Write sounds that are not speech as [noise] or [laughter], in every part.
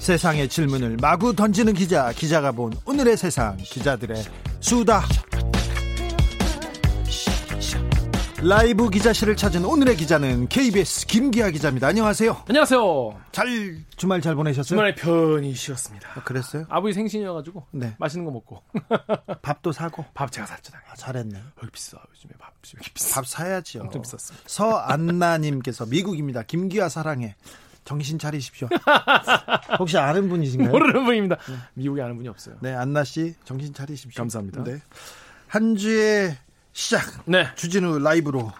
세상의 질문을 마구 던지는 기자, 기자가 본 오늘의 세상, 기자들의 수다. 라이브 기자실을 찾은 오늘의 기자는 KBS 김기아 기자입니다. 안녕하세요. 안녕하세요. 잘 주말 잘 보내셨어요? 주말에 편히 쉬었습니다. 아, 그랬어요? 아버지 생신이어가지고 네. 맛있는 거 먹고 [laughs] 밥도 사고. 밥 제가 샀죠. 아, 잘했네. 여기 비싸 요즘에 밥 비싸. 밥 사야지요. 엄청 비쌌습니다. 서안나님께서 미국입니다. 김기아 사랑해. 정신 차리십시오. 혹시 아는 분이신가요? 모르는 분입니다. 미국에 아는 분이 없어요. 네, 안나 씨 정신 차리십시오. 감사합니다. 네. 한 주의 시작 네. 주진우 라이브로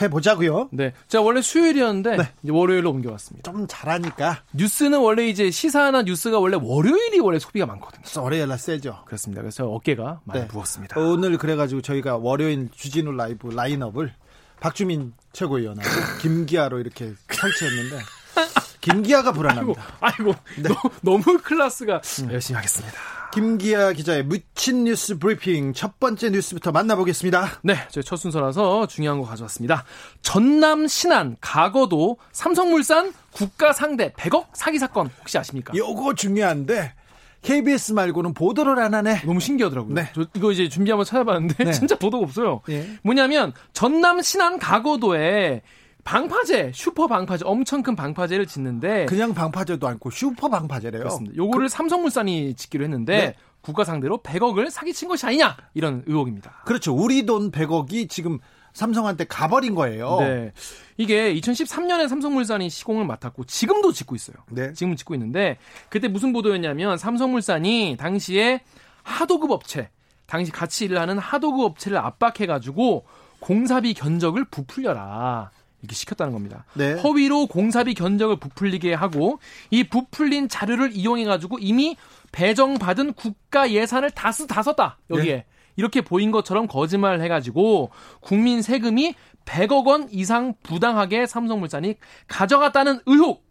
해보자고요. 네. 제가 원래 수요일이었는데 네. 월요일로 옮겨왔습니다. 좀 잘하니까 뉴스는 원래 이제 시사나 뉴스가 원래 월요일이 원래 소비가 많거든요. 월요일날 세죠. 그렇습니다. 그래서 어깨가 많이 네. 부었습니다. 오늘 그래가지고 저희가 월요일 주진우 라이브 라인업을 박주민 최고위원하고 [laughs] 김기아로 이렇게 설치했는데 [laughs] 김기아가 아이고, 불안합니다. 아이고, 네. 너, 너무 클라스가 음. 열심히 하겠습니다. 김기아 기자의 묻힌 뉴스 브리핑 첫 번째 뉴스부터 만나보겠습니다. 네, 저희 첫 순서라서 중요한 거 가져왔습니다. 전남 신안 가거도 삼성물산 국가 상대 100억 사기 사건 혹시 아십니까? 요거 중요한데 KBS 말고는 보도를 안 하네. 너무 신기하더라고요. 네. 저 이거 이제 준비 한번 찾아봤는데 네. [laughs] 진짜 보도가 없어요. 예. 뭐냐면 전남 신안 가거도에 방파제, 슈퍼 방파제, 엄청 큰 방파제를 짓는데 그냥 방파제도 않고 슈퍼 방파제래요. 그렇습니다. 요거를 삼성물산이 짓기로 했는데 네. 국가 상대로 100억을 사기친 것이 아니냐 이런 의혹입니다. 그렇죠. 우리 돈 100억이 지금 삼성한테 가버린 거예요. 네. 이게 2013년에 삼성물산이 시공을 맡았고 지금도 짓고 있어요. 네. 지금 짓고 있는데 그때 무슨 보도였냐면 삼성물산이 당시에 하도급 업체, 당시 같이 일을 하는 하도급 업체를 압박해가지고 공사비 견적을 부풀려라. 이렇게 시켰다는 겁니다. 네. 허위로 공사비 견적을 부풀리게 하고 이 부풀린 자료를 이용해 가지고 이미 배정받은 국가 예산을 다, 쓰, 다 썼다. 여기에. 네. 이렇게 보인 것처럼 거짓말을 해가지고 국민 세금이 100억 원 이상 부당하게 삼성물산이 가져갔다는 의혹.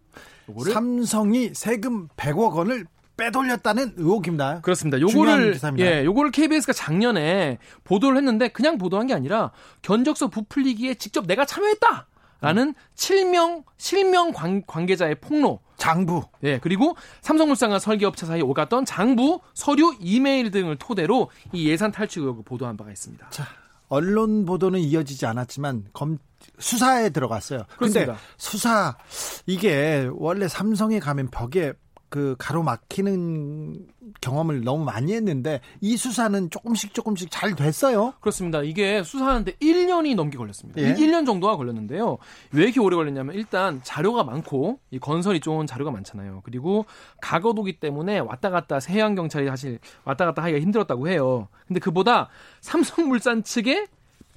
요거를 삼성이 세금 100억 원을 빼돌렸다는 의혹입니다. 그렇습니다. 요거를. 예, 요거를 KBS가 작년에 보도를 했는데 그냥 보도한 게 아니라 견적서 부풀리기에 직접 내가 참여했다. 라는 실명 실명 관, 관계자의 폭로. 장부. 예, 그리고 삼성물산과 설계업체 사이에 오갔던 장부, 서류, 이메일 등을 토대로 이 예산 탈취 의혹을 보도한 바가 있습니다. 자, 언론 보도는 이어지지 않았지만 검 수사에 들어갔어요. 그렇습니다. 수사 이게 원래 삼성에 가면 벽에 그 가로막히는 경험을 너무 많이 했는데 이 수사는 조금씩 조금씩 잘 됐어요. 그렇습니다. 이게 수사하는데 1년이 넘게 걸렸습니다. 예. 1년 정도가 걸렸는데요. 왜 이렇게 오래 걸렸냐면 일단 자료가 많고 이 건설이 좋은 자료가 많잖아요. 그리고 가거도기 때문에 왔다 갔다 세양 경찰이 사실 왔다 갔다 하기가 힘들었다고 해요. 근데 그보다 삼성물산 측의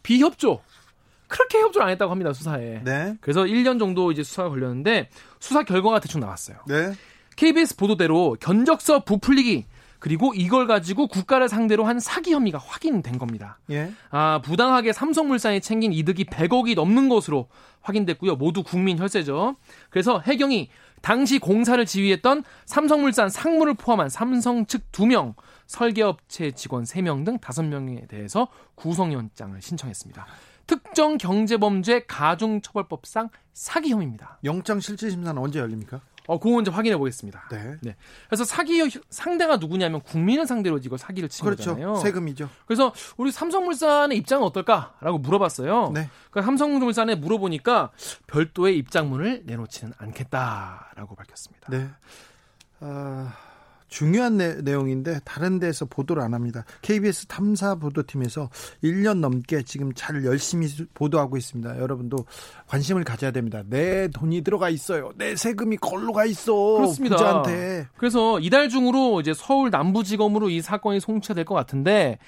비협조 그렇게 협조를 안 했다고 합니다. 수사에. 네. 그래서 1년 정도 이제 수사가 걸렸는데 수사 결과가 대충 나왔어요. 네. KBS 보도대로 견적서 부풀리기 그리고 이걸 가지고 국가를 상대로 한 사기 혐의가 확인된 겁니다. 예. 아, 부당하게 삼성물산이 챙긴 이득이 100억이 넘는 것으로 확인됐고요. 모두 국민 혈세죠. 그래서 해경이 당시 공사를 지휘했던 삼성물산 상무를 포함한 삼성 측 2명, 설계업체 직원 3명 등 5명에 대해서 구성영장을 신청했습니다. 특정 경제범죄 가중처벌법상 사기 혐의입니다. 영장 실질 심사는 언제 열립니까? 어, 그거 이제 확인해 보겠습니다. 네. 네. 그래서 사기 의 상대가 누구냐면 국민을 상대로 이거 사기를 친 그렇죠. 거잖아요. 세금이죠. 그래서 우리 삼성물산의 입장은 어떨까라고 물어봤어요. 네. 그러니까 삼성물산에 물어보니까 별도의 입장문을 내놓지는 않겠다라고 밝혔습니다. 네. 아, 중요한 내, 내용인데 다른 데서 보도를 안 합니다. KBS 탐사 보도팀에서 1년 넘게 지금 잘 열심히 수- 보도하고 있습니다. 여러분도 관심을 가져야 됩니다. 내 돈이 들어가 있어요. 내 세금이 걸로 가 있어. 그렇습니다. 부자한테. 그래서 이달 중으로 이제 서울 남부지검으로 이 사건이 송치될 것 같은데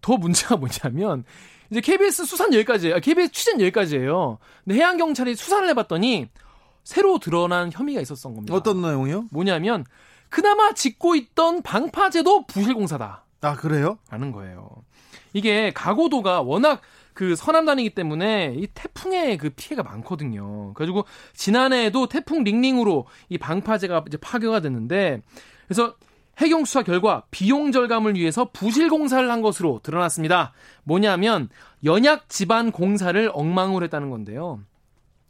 더 문제가 뭐냐면 이제 KBS 수사는 여기까지예요. 아, KBS 취재는 여기까지예요. 근데 해양 경찰이 수사를 해봤더니 새로 드러난 혐의가 있었던 겁니다. 어떤 내용이요? 뭐냐면 그나마 짓고 있던 방파제도 부실공사다. 아 그래요? 라는 거예요. 이게 가고도가 워낙 그 서남단이기 때문에 이 태풍의 그 피해가 많거든요. 그래가지고 지난해에도 태풍 링링으로 이 방파제가 이제 파괴가 됐는데 그래서 해경 수사 결과 비용 절감을 위해서 부실 공사를 한 것으로 드러났습니다. 뭐냐면 연약 지반 공사를 엉망으로 했다는 건데요.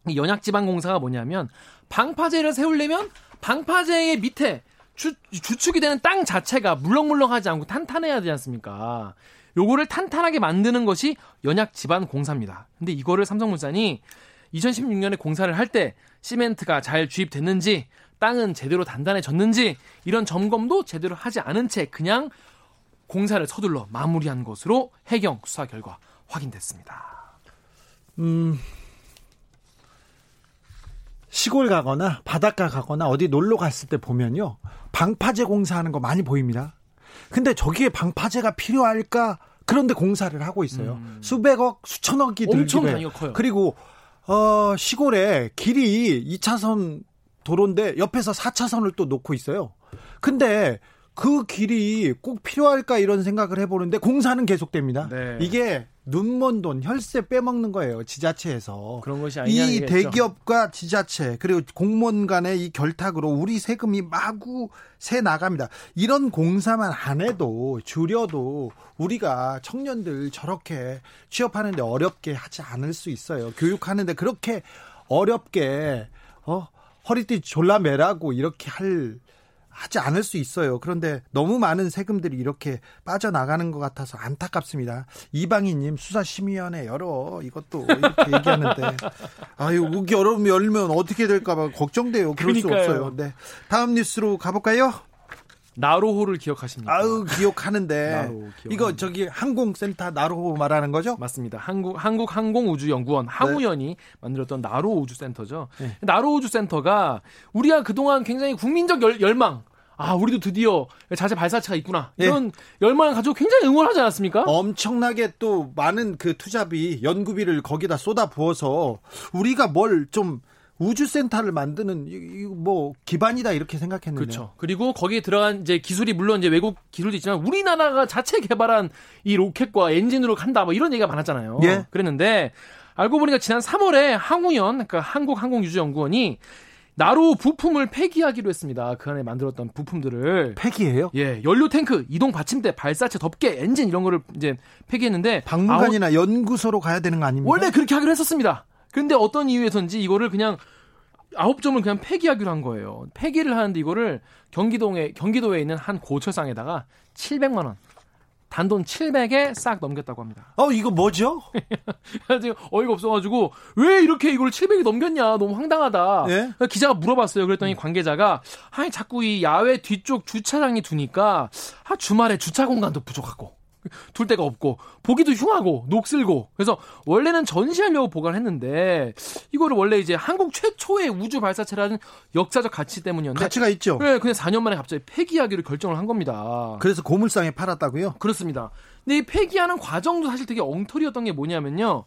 이 연약 지반 공사가 뭐냐면 방파제를 세우려면 방파제의 밑에 주, 주축이 되는 땅 자체가 물렁물렁하지 않고 탄탄해야 되지 않습니까? 요거를 탄탄하게 만드는 것이 연약 지반 공사입니다. 근데 이거를 삼성물산이 2016년에 공사를 할 때 시멘트가 잘 주입됐는지 땅은 제대로 단단해졌는지 이런 점검도 제대로 하지 않은 채 그냥 공사를 서둘러 마무리한 것으로 해경 수사 결과 확인됐습니다. 음, 시골 가거나 바닷가 가거나 어디 놀러 갔을 때 보면요. 방파제 공사하는 거 많이 보입니다. 근데 저기에 방파제가 필요할까? 그런데 공사를 하고 있어요. 음. 수백억, 수천억이 엄청 단위가 커요. 그리고 어, 시골에 길이 2차선 도로인데 옆에서 4차선을 또 놓고 있어요. 근데 그 길이 꼭 필요할까 이런 생각을 해보는데 공사는 계속됩니다. 네. 이게 눈먼 돈 혈세 빼먹는 거예요 지자체에서 그런 것이 아니냐 이 대기업과 지자체 그리고 공무원 간의 이 결탁으로 우리 세금이 마구 새 나갑니다 이런 공사만 안 해도 줄여도 우리가 청년들 저렇게 취업하는데 어렵게 하지 않을 수 있어요 교육하는데 그렇게 어렵게 어 허리띠 졸라 매라고 이렇게 할 하지 않을 수 있어요. 그런데 너무 많은 세금들이 이렇게 빠져나가는 것 같아서 안타깝습니다. 이방희님 수사심의위원회 열어 이것도 이렇게 얘기하는데 [laughs] 아유 여기 열으면 열면 어떻게 될까봐 걱정돼요. 그럴 그러니까요. 수 없어요. 네 다음 뉴스로 가볼까요? 나로호를 기억하십니까? 아우 기억하는데 나로, 이거 저기 항공센터 나로호 말하는 거죠? 맞습니다. 한국 한국 항공우주연구원 항우연이 네. 만들었던 나로 우주센터죠. 네. 나로 우주센터가 우리가 그동안 굉장히 국민적 열, 열망 아, 우리도 드디어 자체 발사체가 있구나. 네. 이런 네. 열망을 가지고 굉장히 응원하지 않았습니까? 엄청나게 또 많은 그 투자비, 연구비를 거기다 쏟아 부어서 우리가 뭘 좀 우주센터를 만드는 뭐 기반이다 이렇게 생각했는데. 그렇죠. 그리고 거기에 들어간 이제 기술이 물론 이제 외국 기술도 있지만 우리나라가 자체 개발한 이 로켓과 엔진으로 간다 뭐 이런 얘기가 많았잖아요. 예. 그랬는데 알고 보니까 지난 3월에 항우연 그러니까 한국항공유주연구원이 나로 부품을 폐기하기로 했습니다. 그 안에 만들었던 부품들을 폐기해요? 예, 연료 탱크, 이동 받침대, 발사체, 덮개, 엔진 이런 거를 이제 폐기했는데 박물관이나 아우, 연구소로 가야 되는 거 아닙니까? 원래 그렇게 하기로 했었습니다. 근데 어떤 이유에서인지 이거를 그냥 아홉 점을 그냥 폐기하기로 한 거예요. 폐기를 하는데 이거를 경기도에 경기도에 있는 한 고철상에다가 700만 원 단돈 700에 싹 넘겼다고 합니다. 어, 이거 뭐죠? [laughs] 어이가 없어가지고, 왜 이렇게 이걸 700이 넘겼냐? 너무 황당하다. 예? 기자가 물어봤어요. 그랬더니 관계자가, 아니, 자꾸 이 야외 뒤쪽 주차장이 두니까, 아, 주말에 주차 공간도 부족하고, 둘 데가 없고 보기도 흉하고 녹슬고 그래서 원래는 전시하려고 보관을 했는데 이거를 원래 이제 한국 최초의 우주 발사체라는 역사적 가치 때문이었는데 가치가 있죠. 네, 그냥 4년 만에 갑자기 폐기하기로 결정을 한 겁니다. 그래서 고물상에 팔았다고요? 그렇습니다. 근데 이 폐기하는 과정도 사실 되게 엉터리였던 게 뭐냐면요.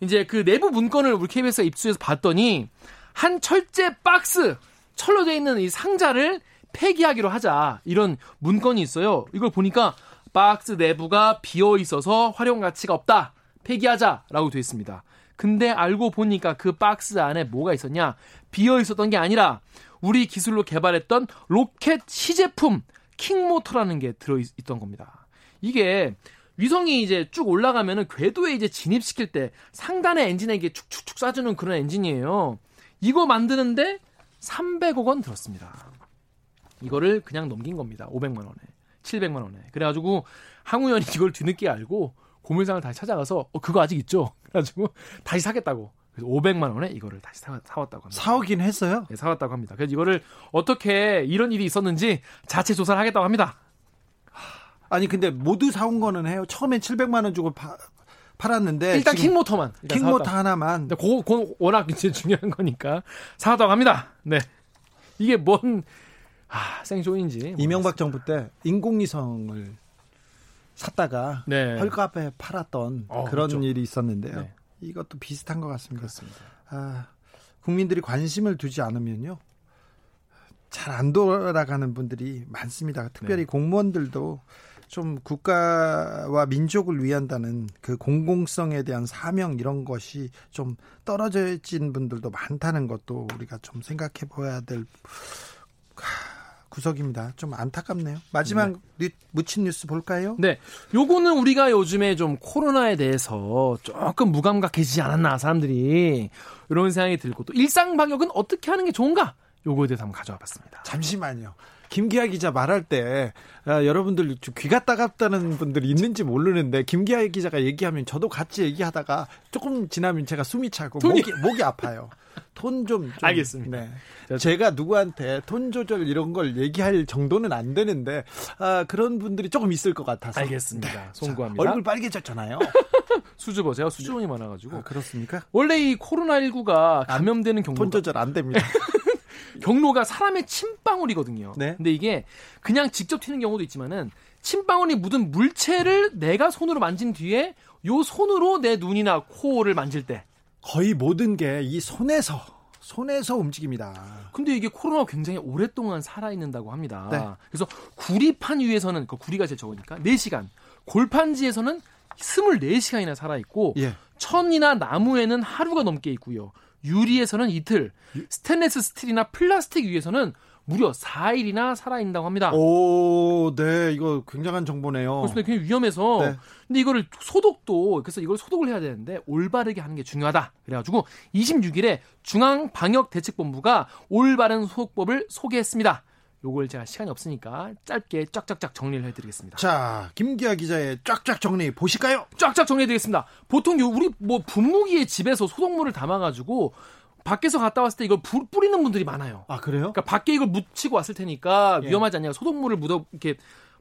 이제 그 내부 문건을 우리 KBS가 입수해서 봤더니 한 철제 박스 철로 돼 있는 이 상자를 폐기하기로 하자 이런 문건이 있어요. 이걸 보니까 박스 내부가 비어 있어서 활용 가치가 없다. 폐기하자라고 되어 있습니다. 근데 알고 보니까 그 박스 안에 뭐가 있었냐? 비어 있었던 게 아니라 우리 기술로 개발했던 로켓 시제품 킥모터라는 게 들어 있던 겁니다. 이게 위성이 이제 쭉 올라가면은 궤도에 이제 진입시킬 때 상단의 엔진에 이게 축축축 쏴주는 그런 엔진이에요. 이거 만드는데 300억 원 들었습니다. 이거를 그냥 넘긴 겁니다. 500만 원에. 700만 원에. 그래가지고 항우연이 이걸 뒤늦게 알고 고물상을 다시 찾아가서 어 그거 아직 있죠. [laughs] 그래가지고 다시 사겠다고. 그래서 500만 원에 이거를 다시 사, 사왔다고 합니다. 사오긴 했어요? 네, 사왔다고 합니다. 그래서 이거를 어떻게 이런 일이 있었는지 자체 조사를 하겠다고 합니다. 아니 근데 모두 사온 거는 해요. 처음엔 700만 원 주고 파, 팔았는데 일단 킹모터만 일단 킹모터 사왔다고. 하나만. 그, 그 워낙 이제 [laughs] 중요한 거니까 사왔다고 합니다. 네. 이게 뭔 아, 생존인지. 이명박 정부 때 인공위성을 샀다가 네. 헐값에 팔았던 어, 그런 그렇죠. 일이 있었는데요. 네. 이것도 비슷한 것 같습니다. 그렇습니다. 아, 국민들이 관심을 두지 않으면요. 잘 안 돌아가는 분들이 많습니다. 특별히 네. 공무원들도 좀 국가와 민족을 위한다는 그 공공성에 대한 사명 이런 것이 좀 떨어진 분들도 많다는 것도 우리가 좀 생각해 봐야 될 구석입니다. 좀 안타깝네요. 마지막 네. 묻힌 뉴스 볼까요? 네. 요거는 우리가 요즘에 좀 코로나에 대해서 조금 무감각해지지 않았나 사람들이 이런 생각이 들고 또 일상 방역은 어떻게 하는 게 좋은가? 요거에 대해서 한번 가져와 봤습니다. 잠시만요. 김기아 기자 말할 때 아, 여러분들 귀가 따갑다는 분들이 있는지 모르는데 김기아 기자가 얘기하면 저도 같이 얘기하다가 조금 지나면 제가 숨이 차고 목이, 목이 아파요. 톤 좀, 좀, 알겠습니다. 네. 제가 누구한테 톤 조절 이런 걸 얘기할 정도는 안 되는데 아, 그런 분들이 조금 있을 것 같아서 알겠습니다. 네. 송구합니다. 자, 얼굴 빨개졌잖아요. [laughs] 수줍어 제가 수줍음이 많아가지고 아, 그렇습니까? 원래 이 코로나 19가 감염되는 경우가 톤 조절 안 됩니다. [laughs] 경로가 사람의 침방울이거든요. 네. 근데 이게 그냥 직접 튀는 경우도 있지만은 침방울이 묻은 물체를 내가 손으로 만진 뒤에 요 손으로 내 눈이나 코를 만질 때 거의 모든 게 이 손에서 손에서 움직입니다. 근데 이게 코로나가 굉장히 오랫동안 살아있는다고 합니다. 네. 그래서 구리판 위에서는 그 구리가 제일 적으니까 4시간, 골판지에서는 24시간이나 살아있고 예. 천이나 나무에는 하루가 넘게 있고요. 유리에서는 이틀, 스테인레스 스틸이나 플라스틱 위에서는 무려 4일이나 살아있다고 합니다. 오, 네, 이거 굉장한 정보네요. 그렇습니다. 굉장히 위험해서. 네. 근데 이거를 소독도, 그래서 이걸 소독을 해야 되는데 올바르게 하는 게 중요하다. 그래가지고 26일에 중앙방역대책본부가 올바른 소독법을 소개했습니다. 요걸 제가 시간이 없으니까 짧게 쫙쫙쫙 정리를 해드리겠습니다. 자, 김기아 기자의 쫙쫙 정리 보실까요? 쫙쫙 정리해드리겠습니다. 보통 우리 뭐 분무기에 집에서 소독물을 담아가지고 밖에서 갔다 왔을 때 이걸 불 뿌리는 분들이 많아요. 아 그래요? 그러니까 밖에 이걸 묻히고 왔을 테니까 예. 위험하지 않냐 소독물을 묻어 이렇게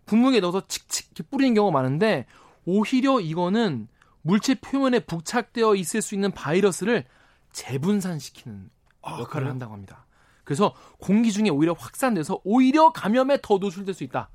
분무기에 넣어서 칙칙 이렇게 뿌리는 경우가 많은데 오히려 이거는 물체 표면에 부착되어 있을 수 있는 바이러스를 재분산시키는 아, 역할을 그래요? 한다고 합니다. 그래서 공기 중에 오히려 확산돼서 오히려 감염에 더 노출될 수 있다.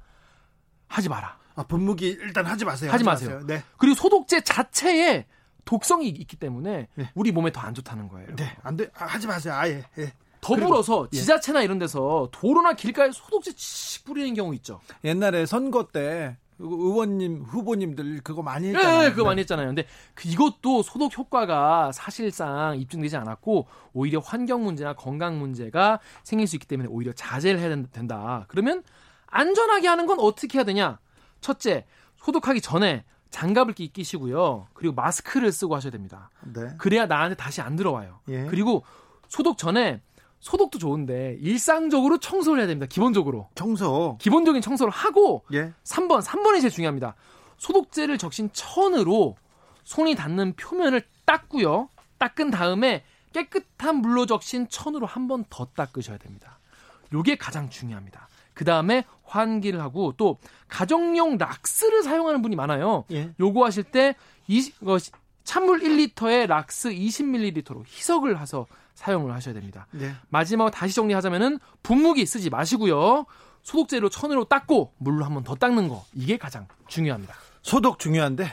하지 마라. 아, 분무기 일단 하지 마세요. 하지, 하지 마세요. 마세요. 네. 그리고 소독제 자체에 독성이 있기 때문에 네. 우리 몸에 더 안 좋다는 거예요. 네, 안 돼. 아, 하지 마세요. 아예. 예. 더불어서 예. 지자체나 이런 데서 도로나 길가에 소독제 씩 뿌리는 경우 있죠. 옛날에 선거 때 의원님 후보님들 그거 많이 했잖아요. 네, 그거 많이 했잖아요. 근데 그 이것도 소독 효과가 사실상 입증되지 않았고 오히려 환경 문제나 건강 문제가 생길 수 있기 때문에 오히려 자제를 해야 된다. 그러면 안전하게 하는 건 어떻게 해야 되냐? 첫째, 소독하기 전에 장갑을 끼시고요. 그리고 마스크를 쓰고 하셔야 됩니다. 네. 그래야 나한테 다시 안 들어와요. 예. 그리고 소독 전에 소독도 좋은데 일상적으로 청소를 해야 됩니다. 기본적으로. 청소. 기본적인 청소를 하고 예. 3번 3번이 제일 중요합니다. 소독제를 적신 천으로 손이 닿는 표면을 닦고요. 닦은 다음에 깨끗한 물로 적신 천으로 한 번 더 닦으셔야 됩니다. 요게 가장 중요합니다. 그 다음에 환기를 하고 또 가정용 락스를 사용하는 분이 많아요. 예. 요거 하실 때 이, 어, 찬물 1리터에 락스 20ml로 희석을 해서 사용을 하셔야 됩니다. 네. 마지막으로 다시 정리하자면은 분무기 쓰지 마시고요. 소독제로 천으로 닦고 물로 한 번 더 닦는 거 이게 가장 중요합니다. 소독 중요한데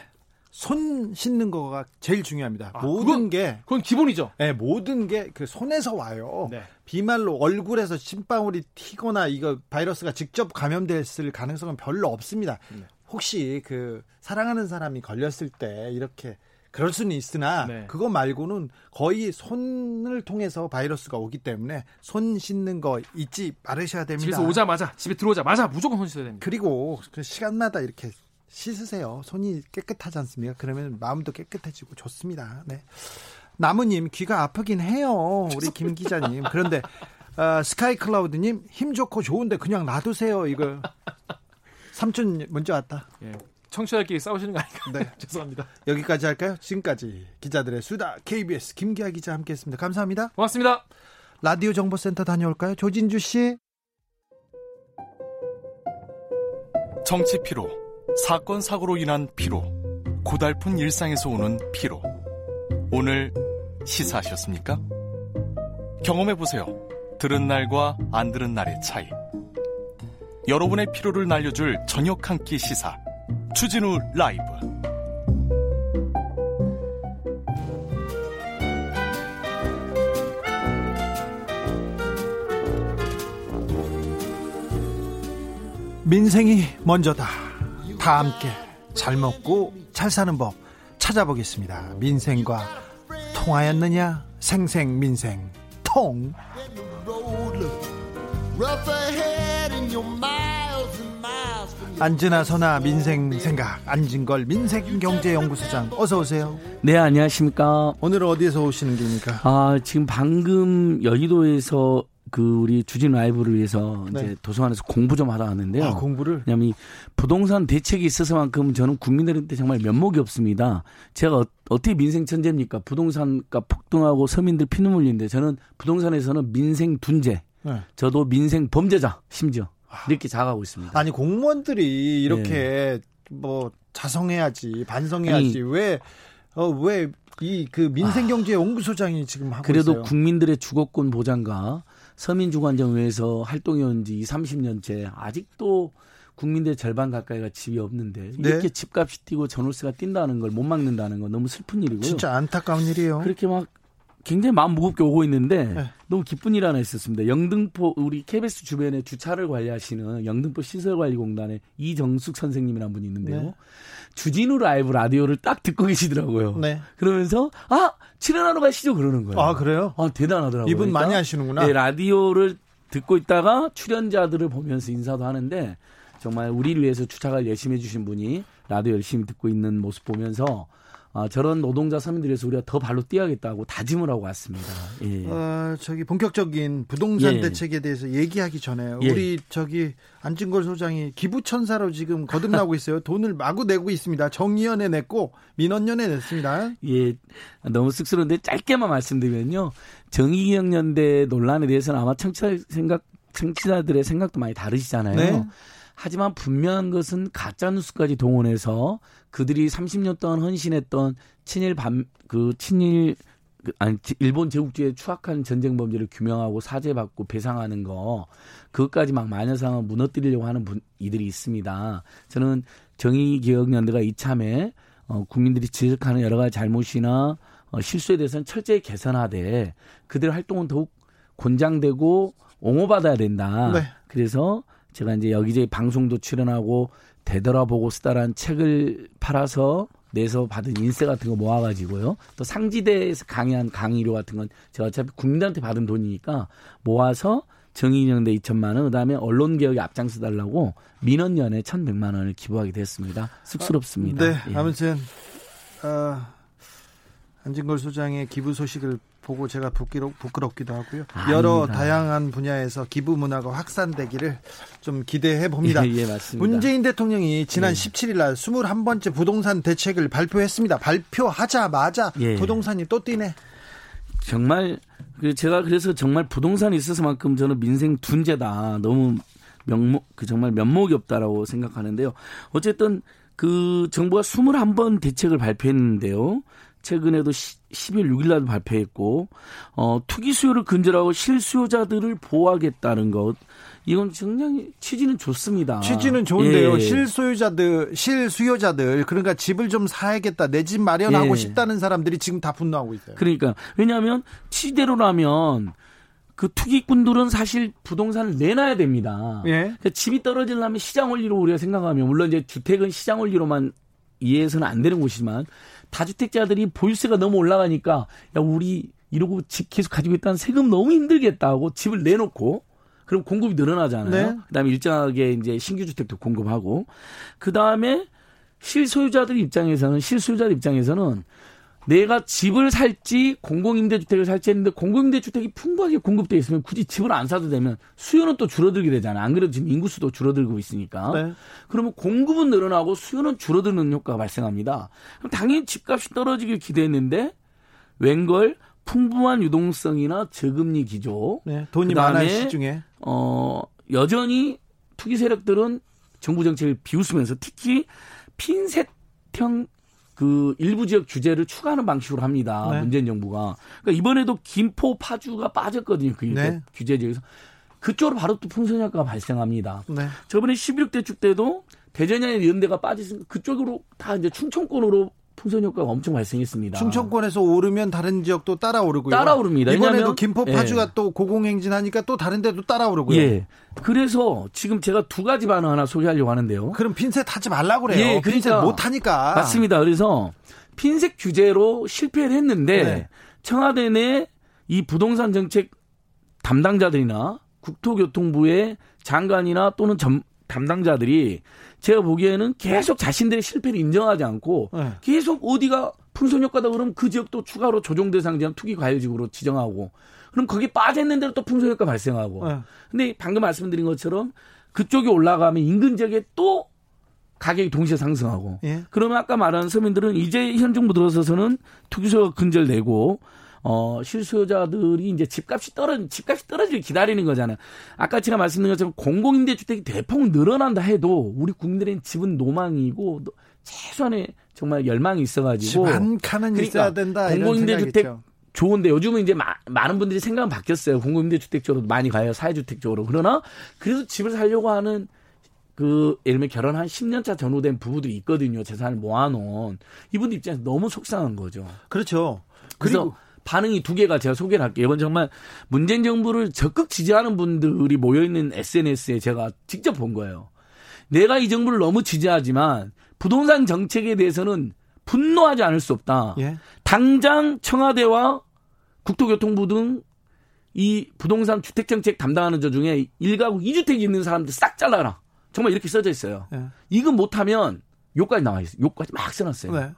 손 씻는 거가 제일 중요합니다. 아, 모든 그건, 게 그건 기본이죠. 네, 모든 게 그 손에서 와요. 네. 비말로 얼굴에서 침방울이 튀거나 이거 바이러스가 직접 감염됐을 가능성은 별로 없습니다. 네. 혹시 그 사랑하는 사람이 걸렸을 때 이렇게 그럴 수는 있으나 네. 그거 말고는 거의 손을 통해서 바이러스가 오기 때문에 손 씻는 거 잊지 말으셔야 됩니다. 집에서 오자마자 집에 들어오자마자 무조건 손 씻어야 됩니다. 그리고 그 시간마다 이렇게 씻으세요. 손이 깨끗하지 않습니까? 그러면 마음도 깨끗해지고 좋습니다. 네. 나무님 귀가 아프긴 해요. 우리 김 기자님. 그런데 어, 스카이 클라우드님 힘 좋고 좋은데 그냥 놔두세요. 이거 삼촌 먼저 왔다. 예. 청취자들끼리 싸우시는 거 아닌가? 네. [laughs] 죄송합니다. 여기까지 할까요? 지금까지 기자들의 수다 KBS 김기아 기자 함께했습니다. 감사합니다. 고맙습니다. 라디오 정보센터 다녀올까요? 조진주 씨. 정치 피로, 사건 사고로 인한 피로, 고달픈 일상에서 오는 피로. 오늘 시사하셨습니까? 경험해 보세요. 들은 날과 안 들은 날의 차이. 여러분의 피로를 날려줄 저녁 한 끼 시사. 추진우 라이브 민생이 먼저다. 다 함께 잘 먹고 잘 사는 법 찾아보겠습니다. 민생과 통하였느냐? 생생 민생 통. 안진아 선아 민생 생각 안진걸 민생경제연구소장 어서 오세요. 네 안녕하십니까. 오늘은 어디에서 오시는 길입니까? 아 지금 방금 여의도에서 그 우리 주진 라이브를 위해서 네. 이제 도서관에서 공부 좀 하다 왔는데요. 아, 공부를 왜냐하면 이 부동산 대책이 있어서만큼 저는 국민들한테 정말 면목이 없습니다. 제가 어, 떻게 민생 천재입니까? 부동산가 폭등하고 서민들 피눈 흘리는데 저는 부동산에서는 민생 둔재, 네. 저도 민생 범죄자 심지어 이렇게 자가고 있습니다. 아니 공무원들이 이렇게 뭐 자성해야지 반성해야지 왜 어 왜 이 그 민생경제 연구소장이 지금 하고 그래도 있어요. 국민들의 주거권 보장과 서민주관정위에서 활동해온 지 30년째 아직도 국민들 절반 가까이가 집이 없는데 네. 이렇게 집값이 뛰고 전월세가 뛴다는 걸 못 막는다는 건 너무 슬픈 일이고요. 진짜 안타까운 일이에요. 그렇게 막 굉장히 마음 무겁게 오고 있는데 네. 너무 기쁜 일 하나 있었습니다. 영등포 우리 KBS 주변에 주차를 관리하시는 영등포 시설관리공단의 이정숙 선생님이라는 분이 있는데요. 네. 주진우 라이브 라디오를 딱 듣고 계시더라고요. 네. 그러면서 아 출연하러 가시죠 그러는 거예요. 아 그래요? 아, 대단하더라고요. 이분 그러니까 많이 하시는구나. 네, 라디오를 듣고 있다가 출연자들을 보면서 인사도 하는데 정말 우리를 위해서 주차를 열심히 해주신 분이 라디오 열심히 듣고 있는 모습 보면서 아, 저런 노동자 서민들에서 우리가 더 발로 뛰어야겠다고 다짐을 하고 왔습니다. 예. 어, 저기 본격적인 부동산 예. 대책에 대해서 얘기하기 전에 예. 우리 저기 안진걸 소장이 기부천사로 지금 거듭나고 있어요. 돈을 마구 내고 있습니다. 정의연에 냈고 민원연에 냈습니다. 예, 너무 쑥스러운데 짧게만 말씀드리면요. 정의기억연대 논란에 대해서는 아마 청취자 생각, 청취자들의 생각도 많이 다르시잖아요. 네. 하지만 분명한 것은 가짜 뉴스까지 동원해서 그들이 30년 동안 헌신했던 친일 반, 그 친일 그, 아니 지- 일본 제국주의에 추악한 전쟁 범죄를 규명하고 사죄받고 배상하는 거 그것까지 막 마녀상을 무너뜨리려고 하는 분 이들이 있습니다. 저는 정의기억연대가 이참에 어, 국민들이 지적하는 여러 가지 잘못이나 어, 실수에 대해서는 철저히 개선하되 그들의 활동은 더욱 권장되고 옹호받아야 된다. 네. 그래서 제가 이제 여기저기 방송도 출연하고 되돌아보고 쓰다란 책을 팔아서 내서 받은 인세 같은 거 모아가지고요. 또 상지대에서 강의한 강의료 같은 건 제가 어차피 국민들한테 받은 돈이니까 모아서 정의연대 2천만 원, 그다음에 언론 개혁에 앞장서 달라고 민원연에 1,100만 원을 기부하게 됐습니다. 쑥스럽습니다. 네, 예. 아무튼 어, 안진걸 소장의 기부 소식을 보고 제가 부끄러, 부끄럽기도 하고요. 여러 아닙니다. 다양한 분야에서 기부 문화가 확산되기를 좀 기대해 봅니다. 예, [laughs] 예, 맞습니다. 문재인 대통령이 지난 네. 17일 날 21번째 부동산 대책을 발표했습니다. 발표하자마자 예. 부동산이 또 뛰네. 정말 그 제가 그래서 정말 부동산에 있어서만큼 저는 민생 둔재다 너무 명목 그 정말 면목이 없다라고 생각하는데요. 어쨌든 그 정부가 21번 대책을 발표했는데요. 최근에도 10일 6일 날 발표했고 어 투기 수요를 근절하고 실수요자들을 보호하겠다는 것 이건 굉장히 취지는 좋습니다. 취지는 좋은데요. 예. 실소유자들, 실수요자들, 그러니까 집을 좀 사야겠다, 내 집 마련하고 예. 싶다는 사람들이 지금 다 분노하고 있어요. 그러니까 왜냐하면 취대로라면 그 투기꾼들은 사실 부동산을 내놔야 됩니다. 예. 그러니까 집이 떨어지려면 시장 원리로 우리가 생각하면 물론 이제 주택은 시장 원리로만 이해해서는 안 되는 곳이지만 다주택자들이 보유세가 너무 올라가니까 야 우리 이러고 집 계속 가지고 있다는 세금 너무 힘들겠다 하고 집을 내놓고 그럼 공급이 늘어나잖아요. 네. 그다음에 일정하게 이제 신규 주택도 공급하고 그다음에 실소유자들 입장에서는 실소유자들 입장에서는 내가 집을 살지 공공임대주택을 살지 했는데 공공임대주택이 풍부하게 공급돼 있으면 굳이 집을 안 사도 되면 수요는 또 줄어들게 되잖아요. 안 그래도 지금 인구수도 줄어들고 있으니까. 네. 그러면 공급은 늘어나고 수요는 줄어드는 효과가 발생합니다. 그럼 당연히 집값이 떨어지길 기대했는데 웬걸 풍부한 유동성이나 저금리 기조, 네. 돈이 많은 시중에. 어, 여전히 투기 세력들은 정부 정책을 비웃으면서 특히 핀셋형 그 일부 지역 규제를 추가하는 방식으로 합니다. 네. 문재인 정부가. 그러니까 이번에도 김포 파주가 빠졌거든요. 그 네. 규제 지역에서. 그쪽으로 바로 또 풍선 효과가 발생합니다. 네. 저번에 16대 축 때도 대전이나 연대가 빠졌으니까 그쪽으로 다 이제 충청권으로 풍선 효과가 엄청 발생했습니다. 충청권에서 오르면 다른 지역도 따라 오르고요. 따라 오릅니다. 이번에도 왜냐하면, 김포 파주가 예. 또 고공행진하니까 또 다른 데도 따라 오르고요. 예. 그래서 지금 제가 두 가지 반응 하나 소개하려고 하는데요. 그럼 핀셋 하지 말라고 그래요. 예, 그러니까, 핀셋 못 하니까. 맞습니다. 그래서 핀셋 규제로 실패를 했는데 네. 청와대 내 이 부동산 정책 담당자들이나 국토교통부의 장관이나 또는 점, 담당자들이 제가 보기에는 계속 자신들의 실패를 인정하지 않고 네. 계속 어디가 풍선 효과다 그러면 그 지역도 추가로 조정 대상 지역 투기 과열지구로 지정하고 그럼 거기 빠져 있는 대로 또 풍선 효과 발생하고 네. 근데 방금 말씀드린 것처럼 그쪽이 올라가면 인근 지역에 또 가격이 동시에 상승하고 예. 그러면 아까 말한 서민들은 이제 현 정부 들어서서는 투기소 근절되고 어, 실수요자들이 이제 집값이 떨어, 집값이 떨어지길 기다리는 거잖아요. 아까 제가 말씀드린 것처럼 공공임대 주택이 대폭 늘어난다 해도 우리 국민들은 집은 노망이고 최소한의 정말 열망이 있어가지고. 집한 칸은 그러니까 있어야 된다. 공공임대 주택 좋은데 요즘은 이제 마, 많은 분들이 생각은 바뀌었어요. 공공임대주택 쪽으로 많이 가요. 사회주택 쪽으로. 그러나 그래서 집을 살려고 하는 그 예를 들면 결혼 한 10년 차 전후된 부부들이 있거든요. 재산을 모아놓은 이분 들 입장에서 너무 속상한 거죠. 그렇죠. 그리고 반응이 두 개가 제가 소개를 할게요. 이건 정말 문재인 정부를 적극 지지하는 분들이 모여있는 SNS에 제가 직접 본 거예요. 내가 이 정부를 너무 지지하지만 부동산 정책에 대해서는 분노하지 않을 수 없다. 예? 당장 청와대와 국토교통부 등 이 부동산 주택 정책 담당하는 저 중에 일가구 2주택이 있는 사람들 싹 잘라라. 정말 이렇게 써져 있어요. 예. 이거 못하면 욕까지 나와 있어요. 욕까지 막 써놨어요. 네.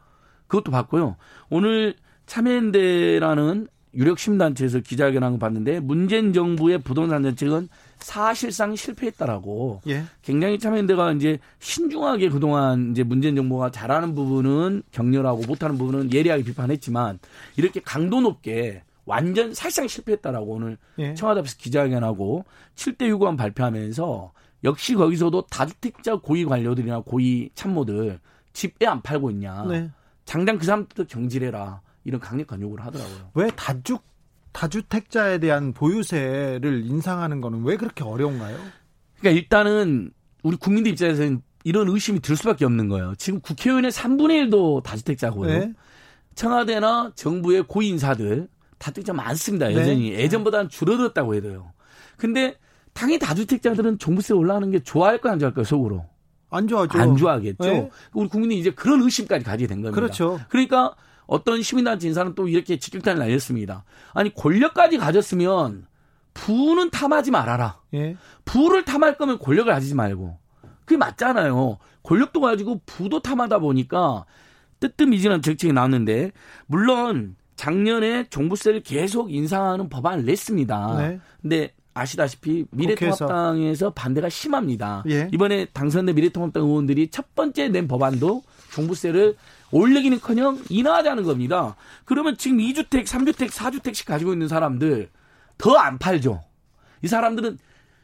그것도 봤고요. 오늘 참여연대라는 유력 시민단체에서 기자회견한 거 봤는데 문재인 정부의 부동산 정책은 사실상 실패했다라고 예. 굉장히 참여연대가 이제 신중하게 그동안 이제 문재인 정부가 잘하는 부분은 격렬하고 못하는 부분은 예리하게 비판했지만 이렇게 강도 높게 완전 사실상 실패했다라고 오늘 예. 청와대 앞에서 기자회견하고 7대 유고안 발표하면서 역시 거기서도 다주택자 고위 관료들이나 고위 참모들 집왜안 팔고 있냐. 네. 장장 그 사람들도 경질해라. 이런 강력한 요구를 하더라고요. 왜 다주 다주택자에 대한 보유세를 인상하는 거는 왜 그렇게 어려운가요? 그러니까 일단은 우리 국민들 입장에서는 이런 의심이 들 수밖에 없는 거예요. 지금 국회의원의 3분의 1도 다주택자고요. 네. 청와대나 정부의 고위 인사들 다주택자 많습니다. 네. 여전히 네. 예전보다는 줄어들었다고 해야 돼요. 근데 당연히 다주택자들은 종부세 올라가는 게 좋아할까요, 안 좋아할까요, 속으로? 안 좋아하죠. 안 좋아하겠죠. 네. 우리 국민이 이제 그런 의심까지 가지게 된 겁니다. 그렇죠. 그러니까 어떤 시민단체 인사는 또 이렇게 직격탄을 날렸습니다. 아니 권력까지 가졌으면 부는 탐하지 말아라. 예. 부를 탐할 거면 권력을 가지지 말고. 그게 맞잖아요. 권력도 가지고 부도 탐하다 보니까 뜨뜻미지한 정책이 나왔는데 물론 작년에 종부세를 계속 인상하는 법안을 냈습니다. 네. 근데 아시다시피 미래통합당에서 반대가 심합니다. 예. 이번에 당선된 미래통합당 의원들이 첫 번째 낸 법안도 종부세를 올리기는커녕 인하하자는 겁니다. 그러면 지금 2주택, 3주택, 4주택씩 가지고 있는 사람들 더 안 팔죠. 이 사람들은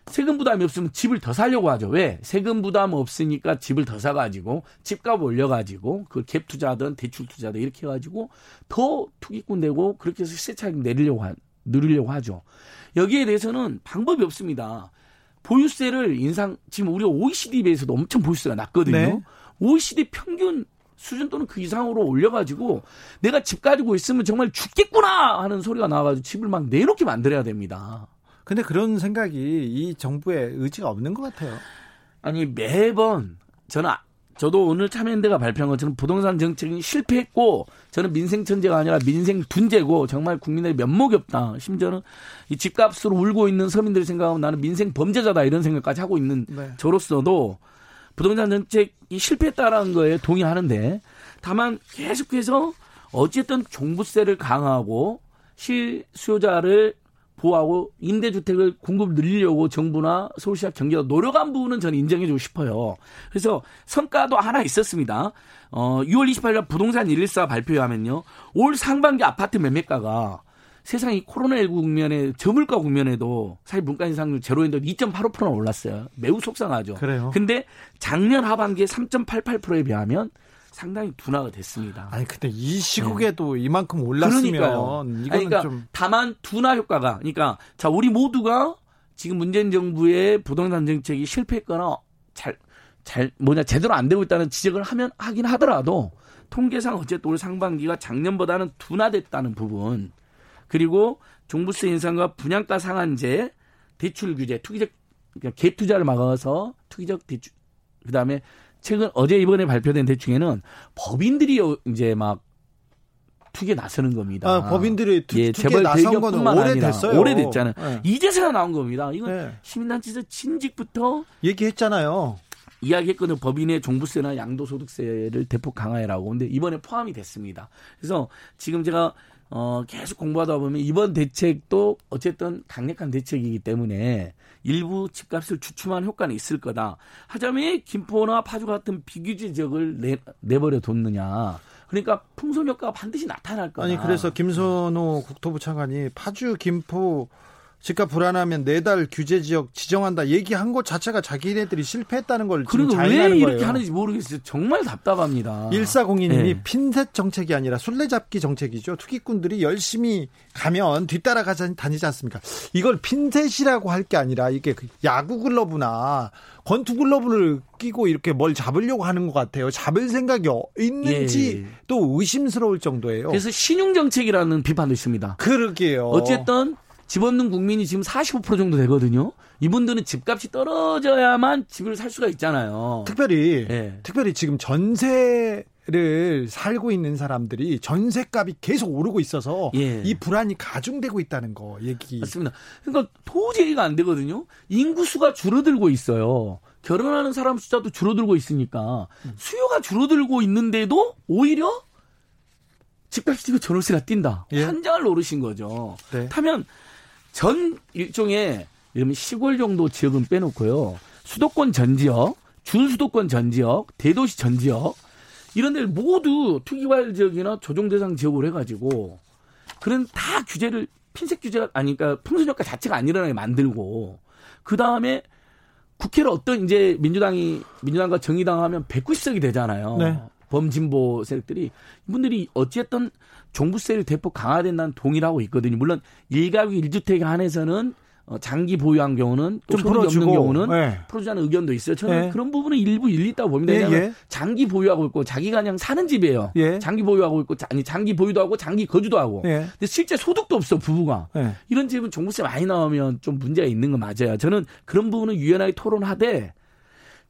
세금 부담이 없으면 집을 더 사려고 하죠. 왜? 세금 부담 없으니까 집을 더 사가지고 집값 올려가지고 그 갭 투자든 대출 투자든 이렇게 해가지고 더 투기꾼 되고 그렇게 해서 시세 차익 내리려고 하, 누리려고 하죠. 여기에 대해서는 방법이 없습니다. 보유세를 인상 지금 우리 가 OECD 비해서도 엄청 보유세가 낮거든요. 네. OECD 평균 수준 또는 그 이상으로 올려가지고 내가 집 가지고 있으면 정말 죽겠구나 하는 소리가 나와가지고 집을 막 내놓게 만들어야 됩니다. 근데 그런 생각이 이 정부의 의지가 없는 것 같아요. 아니 매번 저는 아, 저도 오늘 참여연대가 발표한 것처럼 부동산 정책이 실패했고 저는 민생 천재가 아니라 민생 둔재고 정말 국민의 면목이 없다. 심지어는 이 집값으로 울고 있는 서민들이 생각하면 나는 민생 범죄자다 이런 생각까지 하고 있는 네. 저로서도 부동산 정책이 실패했다라는 거에 동의하는데 다만 계속해서 어쨌든 종부세를 강화하고 실수요자를 보호하고 임대주택을 공급 늘리려고 정부나 서울시와 경기가 노력한 부분은 저는 인정해주고 싶어요. 그래서 성과도 하나 있었습니다. 어, 6월 28일 날 부동산 114 발표하면요. 올 상반기 아파트 매매가가 세상이 코로나19 국면에 저물가 국면에도 사실 물가 인상률 제로인데 2.85%나 올랐어요. 매우 속상하죠. 그래요. 근데 작년 하반기에 3.88%에 비하면 상당히 둔화가 됐습니다. 아니 근데 이 시국에도 네. 이만큼 올랐으면 그러니까요. 이거는 그러니까 좀 다만 둔화 효과가 그러니까 자 우리 모두가 지금 문재인 정부의 부동산 정책이 실패했거나 잘 잘 뭐냐 제대로 안 되고 있다는 지적을 하면 하긴 하더라도 통계상 어쨌든 올 상반기가 작년보다는 둔화됐다는 부분 그리고 종부세 인상과 분양가 상한제 대출 규제 투기적 그러니까 갭투자를 막아서 투기적 대출 그다음에 최근 어제 이번에 발표된 대책에는 법인들이 이제 막 투기에 나서는 겁니다. 아, 법인들이 투, 예, 투기에 나선 거는 오래됐어요. 오래됐잖아요. 네. 이제서야 나온 겁니다. 이건 네. 시민단체에서 진직부터 얘기했잖아요. 이야기했거든요. 법인의 종부세나 양도소득세를 대폭 강화해라고. 근데 이번에 포함이 됐습니다. 그래서 지금 제가 어, 계속 공부하다 보면 이번 대책도 어쨌든 강력한 대책이기 때문에 일부 집값을 주춤한 효과는 있을 거다. 하자면 김포나 파주 같은 비규제 지역을 내, 내버려 뒀느냐. 그러니까 풍선 효과가 반드시 나타날 거다. 아니 그래서 김선호 국토부 차관이 파주, 김포 집값 불안하면 네달 규제 지역 지정한다 얘기한 것 자체가 자기네들이 실패했다는 걸 지금 그리고 왜 이렇게 거예요. 하는지 모르겠어요. 정말 답답합니다. 1402님이 네. 핀셋 정책이 아니라 술래잡기 정책이죠. 투기꾼들이 열심히 가면 뒤따라 가자 다니지 않습니까? 이걸 핀셋이라고 할 게 아니라 이게 그 야구 글러브나 권투 글러브를 끼고 이렇게 뭘 잡으려고 하는 것 같아요. 잡을 생각이 있는지 예. 또 의심스러울 정도예요. 그래서 신용 정책이라는 비판도 있습니다. 그러게요. 어쨌든 집 없는 국민이 지금 45% 정도 되거든요. 이분들은 집값이 떨어져야만 집을 살 수가 있잖아요. 특별히 네. 특별히 지금 전세 를 살고 있는 사람들이 전세값이 계속 오르고 있어서 예. 이 불안이 가중되고 있다는 거 얘기. 맞습니다. 그러니까 도저히가 안 되거든요. 인구수가 줄어들고 있어요. 결혼하는 사람 숫자도 줄어들고 있으니까 수요가 줄어들고 있는데도 오히려 집값이 뛰고 전월세가 뛴다. 예. 환장을 노르신 거죠. 네. 타면 전 일종의 이러면 시골 정도 지역은 빼놓고요. 수도권 전 지역, 준수도권 전 지역, 대도시 전 지역 이런 데를 모두 투기활 지역이나 조정 대상 지역으로 해가지고 그런 다 규제를 핀셋 규제가 아니니까 풍선효과 자체가 안 일어나게 만들고 그 다음에 국회를 어떤 이제 민주당이 민주당과 정의당 하면 190석이 되잖아요. 네. 범진보 세력들이 이분들이 어찌했든 종부세를 대폭 강화된다는 동의를 있거든요. 물론 일가구 일주택에 한해서는 어, 장기 보유한 경우는 좀 풀어주고 없는 경우는 네. 풀어주자는 의견도 있어요. 저는 네. 그런 부분은 일부 일리 있다고 봅니다. 예, 예. 장기 보유하고 있고 자기가 그냥 사는 집이에요. 예. 장기 보유하고 있고 아니 장기 보유도 하고 장기 거주도 하고. 예. 근데 실제 소득도 없어 부부가. 예. 이런 집은 종부세 많이 나오면 좀 문제가 있는 건 맞아요. 저는 그런 부분은 유연하게 토론하되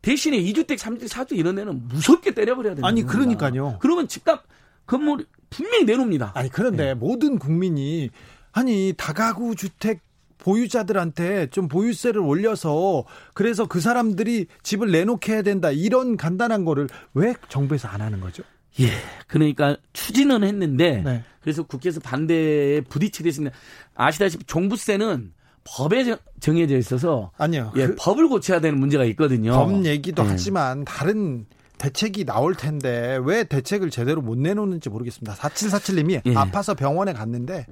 대신에 2주택, 3주택, 4주택 이런 데는 무섭게 때려버려야 됩니다. 아니, 그러니까요. 그러면 집값, 건물 분명히 내놓습니다. 아니, 그런데 네. 모든 국민이, 아니, 다가구 주택 보유자들한테 좀 보유세를 올려서 그래서 그 사람들이 집을 내놓게 해야 된다. 이런 간단한 거를 왜 정부에서 안 하는 거죠? 예. 그러니까 추진은 했는데 네. 그래서 국회에서 반대에 부딪히게 됐습니다. 아시다시피 종부세는 법에 정해져 있어서 아니요. 예, 그, 법을 고쳐야 되는 문제가 있거든요. 법 얘기도 네. 하지만 다른 대책이 나올 텐데 왜 대책을 제대로 못 내놓는지 모르겠습니다. 4747님이 예. 아파서 병원에 갔는데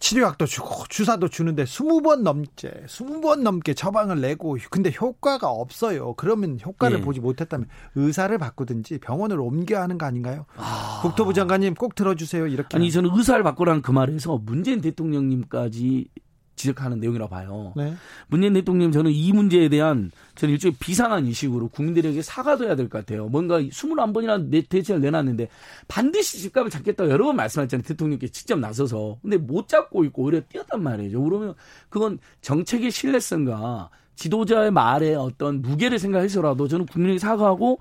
치료약도 주고 주사도 주는데 20번 넘게 20번 넘게 처방을 내고 근데 효과가 없어요. 그러면 효과를 예. 보지 못했다면 의사를 바꾸든지 병원을 옮겨야 하는 거 아닌가요? 아. 국토부 장관님 꼭 들어주세요. 이렇게 아니 저는 의사를 바꾸라는 그 말에서 문재인 대통령님까지 지적하는 내용이라고 봐요. 네. 문재인 대통령 저는 이 문제에 대한 저는 일종의 비상한 이식으로 국민들에게 사과도 해야 될 것 같아요. 뭔가 21번이나 대책을 내놨는데 반드시 집값을 잡겠다고 여러 번 말씀하셨잖아요. 대통령께 직접 나서서. 근데 못 잡고 있고 오히려 뛰었단 말이죠. 그러면 그건 정책의 신뢰성과 지도자의 말에 어떤 무게를 생각해서라도 저는 국민에게 사과하고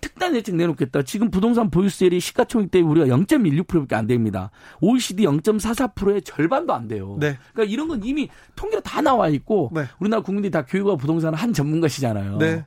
특단 대책 내놓겠다. 지금 부동산 보유세율이 시가총액 대비 우리가 0.16%밖에 안 됩니다. OECD 0.44%의 절반도 안 돼요. 네. 그러니까 이런 건 이미 통계로 다 나와 있고 네. 우리나라 국민들이 다 교육과 부동산 한 전문가시잖아요. 네.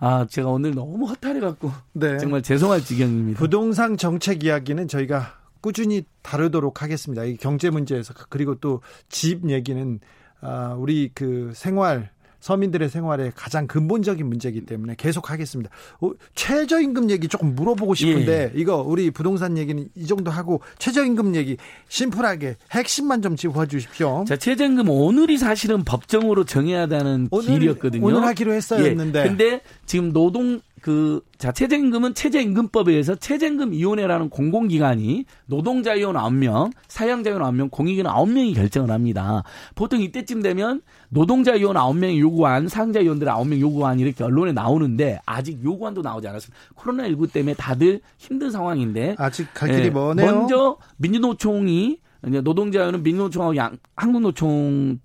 아, 제가 오늘 너무 허탈해 갖고 네. 정말 죄송할 지경입니다. 부동산 정책 이야기는 저희가 꾸준히 다루도록 하겠습니다. 이 경제 문제에서 그리고 또 집 얘기는 아, 우리 그 생활 서민들의 생활에 가장 근본적인 문제이기 때문에 계속 하겠습니다. 어, 최저임금 얘기 조금 물어보고 싶은데 예. 이거 우리 부동산 얘기는 이 정도 하고 최저임금 얘기 심플하게 핵심만 좀 짚어 주십시오. 자, 최저임금 오늘이 사실은 법정으로 정해야 되는 오늘, 길이었거든요. 오늘 하기로 했어야 예. 했는데. 근데 지금 노동 그, 자, 최저임금은 최저임금법에 의해서 최저임금위원회라는 공공기관이 노동자위원 9명, 사양자위원 9명, 공익위원 9명이 결정을 합니다. 보통 이때쯤 되면 노동자위원 9명이 요구한, 사양자위원들 9명 요구한 이렇게 언론에 나오는데 아직 요구안도 나오지 않았습니다. 코로나19 때문에 다들 힘든 상황인데. 아직 갈 길이 예, 머네요. 먼저 민주노총이, 노동자위원은 민주노총하고 양, 한국노총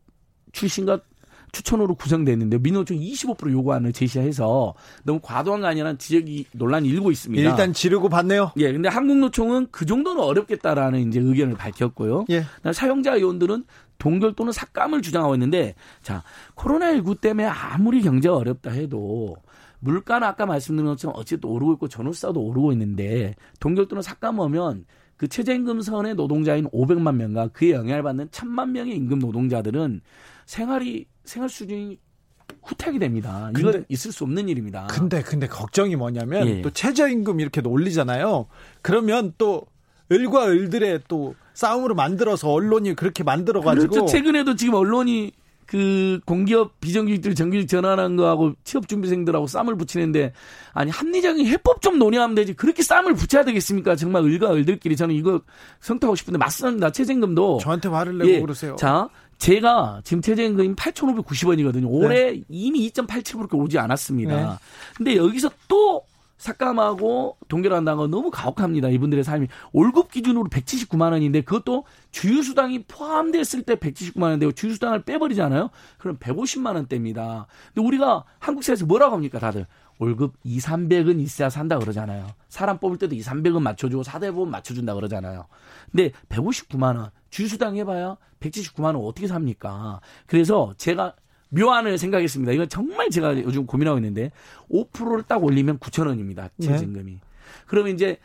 출신과 추천으로 구성됐는데 민노총 25% 요구안을 제시해서 너무 과도한 거 아니라는 지적이 논란이 일고 있습니다. 일단 지르고 봤네요. 예, 근데 한국노총은 그 정도는 어렵겠다라는 이제 의견을 밝혔고요. 예. 사용자 의원들은 동결 또는 삭감을 주장하고 있는데 자 코로나19 때문에 아무리 경제가 어렵다 해도 물가는 아까 말씀드린 것처럼 어쨌든 오르고 있고 전월세도 오르고 있는데 동결 또는 삭감하면 그 최저임금 선의 노동자인 500만 명과 그에 영향을 받는 1000만 명의 임금 노동자들은 생활이 생활 수준이 후퇴하게 됩니다. 근데, 이건 있을 수 없는 일입니다. 근데 근데 걱정이 뭐냐면 예. 또 최저임금 이렇게 올리잖아요. 그러면 또 을과 을들의 또 싸움으로 만들어서 언론이 그렇게 만들어 가지고 그렇죠. 최근에도 지금 언론이 그 공기업 비정규직들 정규직 전환한 거하고 취업 준비생들하고 쌈을 붙이는데 아니 합리적인 해법 좀 논의하면 되지 그렇게 쌈을 붙여야 되겠습니까? 정말 을과 을들끼리 저는 이거 선택하고 싶은데 맞습니다. 최저임금도 저한테 화를 내고 예. 그러세요. 자 제가 지금 최저임금이 8,590원이거든요. 올해 네. 이미 2.87%밖에 오지 않았습니다. 네. 근데 여기서 또 삭감하고 동결한다는 건 너무 가혹합니다. 이분들의 삶이. 월급 기준으로 179만 원인데 그것도 주유수당이 포함됐을 때 179만 원인데 주유수당을 빼버리잖아요. 그럼 150만 원대입니다. 근데 우리가 한국사에서 뭐라고 합니까 다들? 월급 2, 300은 있어야 산다 그러잖아요. 사람 뽑을 때도 2, 300은 맞춰주고 사대 보면 맞춰준다 그러잖아요. 근데 159만 원 주유수당 해봐야 179만 원 어떻게 삽니까? 그래서 제가 묘안을 생각했습니다. 이건 정말 제가 요즘 고민하고 있는데 5%를 딱 올리면 9천 원입니다. 최저임금이. 네. 그러면 이제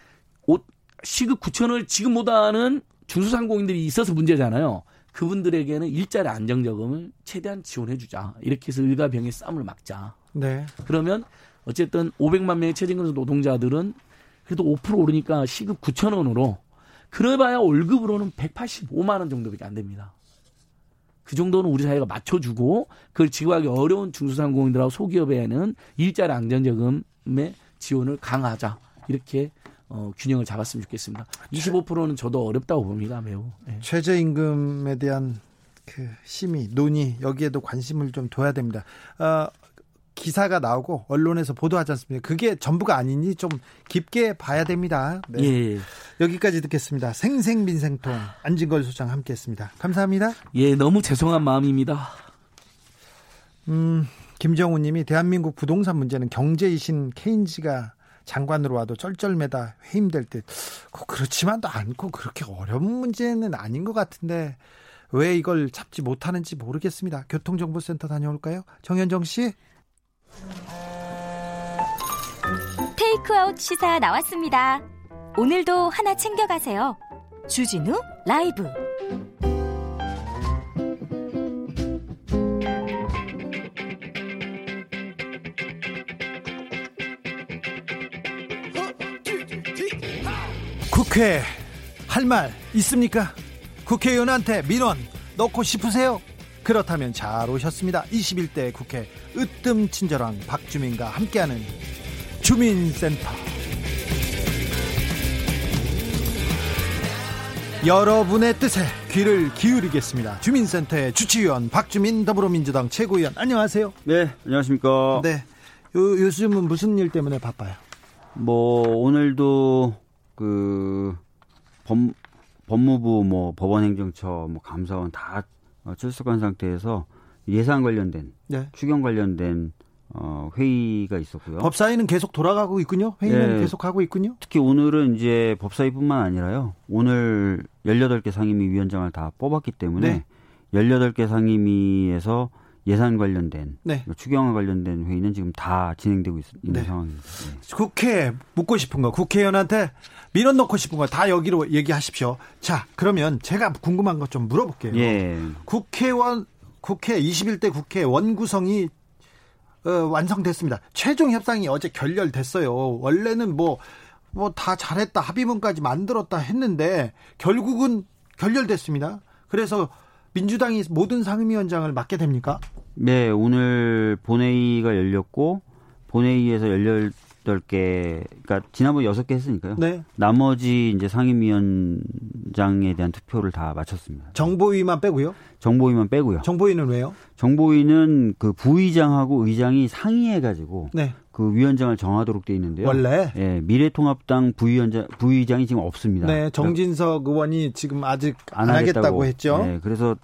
시급 9천 원을 지금 보다는 중소상공인들이 있어서 문제잖아요. 그분들에게는 일자리 안정적금을 최대한 지원해주자. 이렇게 해서 일가 병의 싸움을 막자. 네. 그러면 어쨌든 500만 명의 최저임금 노동자들은 그래도 5% 오르니까 시급 9천 원으로 그래봐야 월급으로는 185만 원 정도밖에 안 됩니다. 그 정도는 우리 사회가 맞춰주고 그걸 지구하기 어려운 중소상공인들하고 소기업에는 일자리 안전자금의 지원을 강화하자 이렇게 어, 균형을 잡았으면 좋겠습니다. 25%는 저도 어렵다고 봅니다, 매우. 네. 최저임금에 대한 그 심의, 논의 여기에도 관심을 좀 둬야 됩니다. 어, 기사가 나오고 언론에서 보도하지 않습니까? 그게 전부가 아니니 좀 깊게 봐야 됩니다. 네. 예. 여기까지 듣겠습니다. 생생민생통 안진걸 소장 함께했습니다. 감사합니다. 예, 너무 죄송한 마음입니다. 음, 김정우님이 대한민국 부동산 문제는 경제이신 케인즈가 장관으로 와도 쩔쩔매다 회임될 듯. 그렇지만도 않고 그렇게 어려운 문제는 아닌 것 같은데 왜 이걸 잡지 못하는지 모르겠습니다. 교통정보센터 다녀올까요? 정현정 씨. 테이크아웃 시사 나왔습니다. 오늘도 하나 챙겨가세요. 주진우 라이브. 국회 할 말 있습니까? 국회의원한테 민원 넣고 싶으세요? 그렇다면 잘 오셨습니다. 21대 국회 으뜸 친절한 박주민과 함께하는 주민센터. 여러분의 뜻에 귀를 기울이겠습니다. 주민센터의 주치위원 박주민 더불어민주당 최고위원 안녕하세요. 네, 안녕하십니까. 네, 요, 요즘은 무슨 일 때문에 바빠요? 뭐 오늘도 그 법, 법무부 뭐 법원행정처 뭐 감사원 다 출석한 상태에서 예산 관련된 네. 추경 관련된 어, 회의가 있었고요. 법사위는 계속 돌아가고 있군요. 회의는 네. 계속 하고 있군요. 특히 오늘은 이제 법사위뿐만 아니라요. 오늘 18개 상임위 위원장을 다 뽑았기 때문에 네. 18개 상임위에서 예산 관련된 네. 추경과 관련된 회의는 지금 다 진행되고 있, 는 네. 상황입니다. 네. 국회 묻고 싶은 거 국회의원한테 민원 넣고 싶은 거 다 여기로 얘기하십시오. 자, 그러면 제가 궁금한 것 좀 물어볼게요. 예. 국회의원 국회 21대 국회 원구성이 어, 완성됐습니다. 최종 협상이 어제 결렬됐어요. 원래는 뭐 뭐 다 잘했다 합의문까지 만들었다 했는데 결국은 결렬됐습니다. 그래서 민주당이 모든 상임위원장을 맡게 됩니까? 네, 오늘 본회의가 열렸고 본회의에서 열렸 18개, 그러니까 지난번 6개 했으니까요. 네. 나머지 이제 상임위원장에 대한 투표를 다 마쳤습니다. 정보위만 빼고요? 정보위만 빼고요. 정보위는 왜요? 정보위는 그 부의장하고 의장이 상의해가지고 네. 그 위원장을 정하도록 돼 있는데요. 원래 예, 미래통합당 부위원장 부의장이 지금 없습니다. 네, 정진석 의원이 지금 아직 안, 안 하겠다고, 하겠다고 했죠. 네, 그래서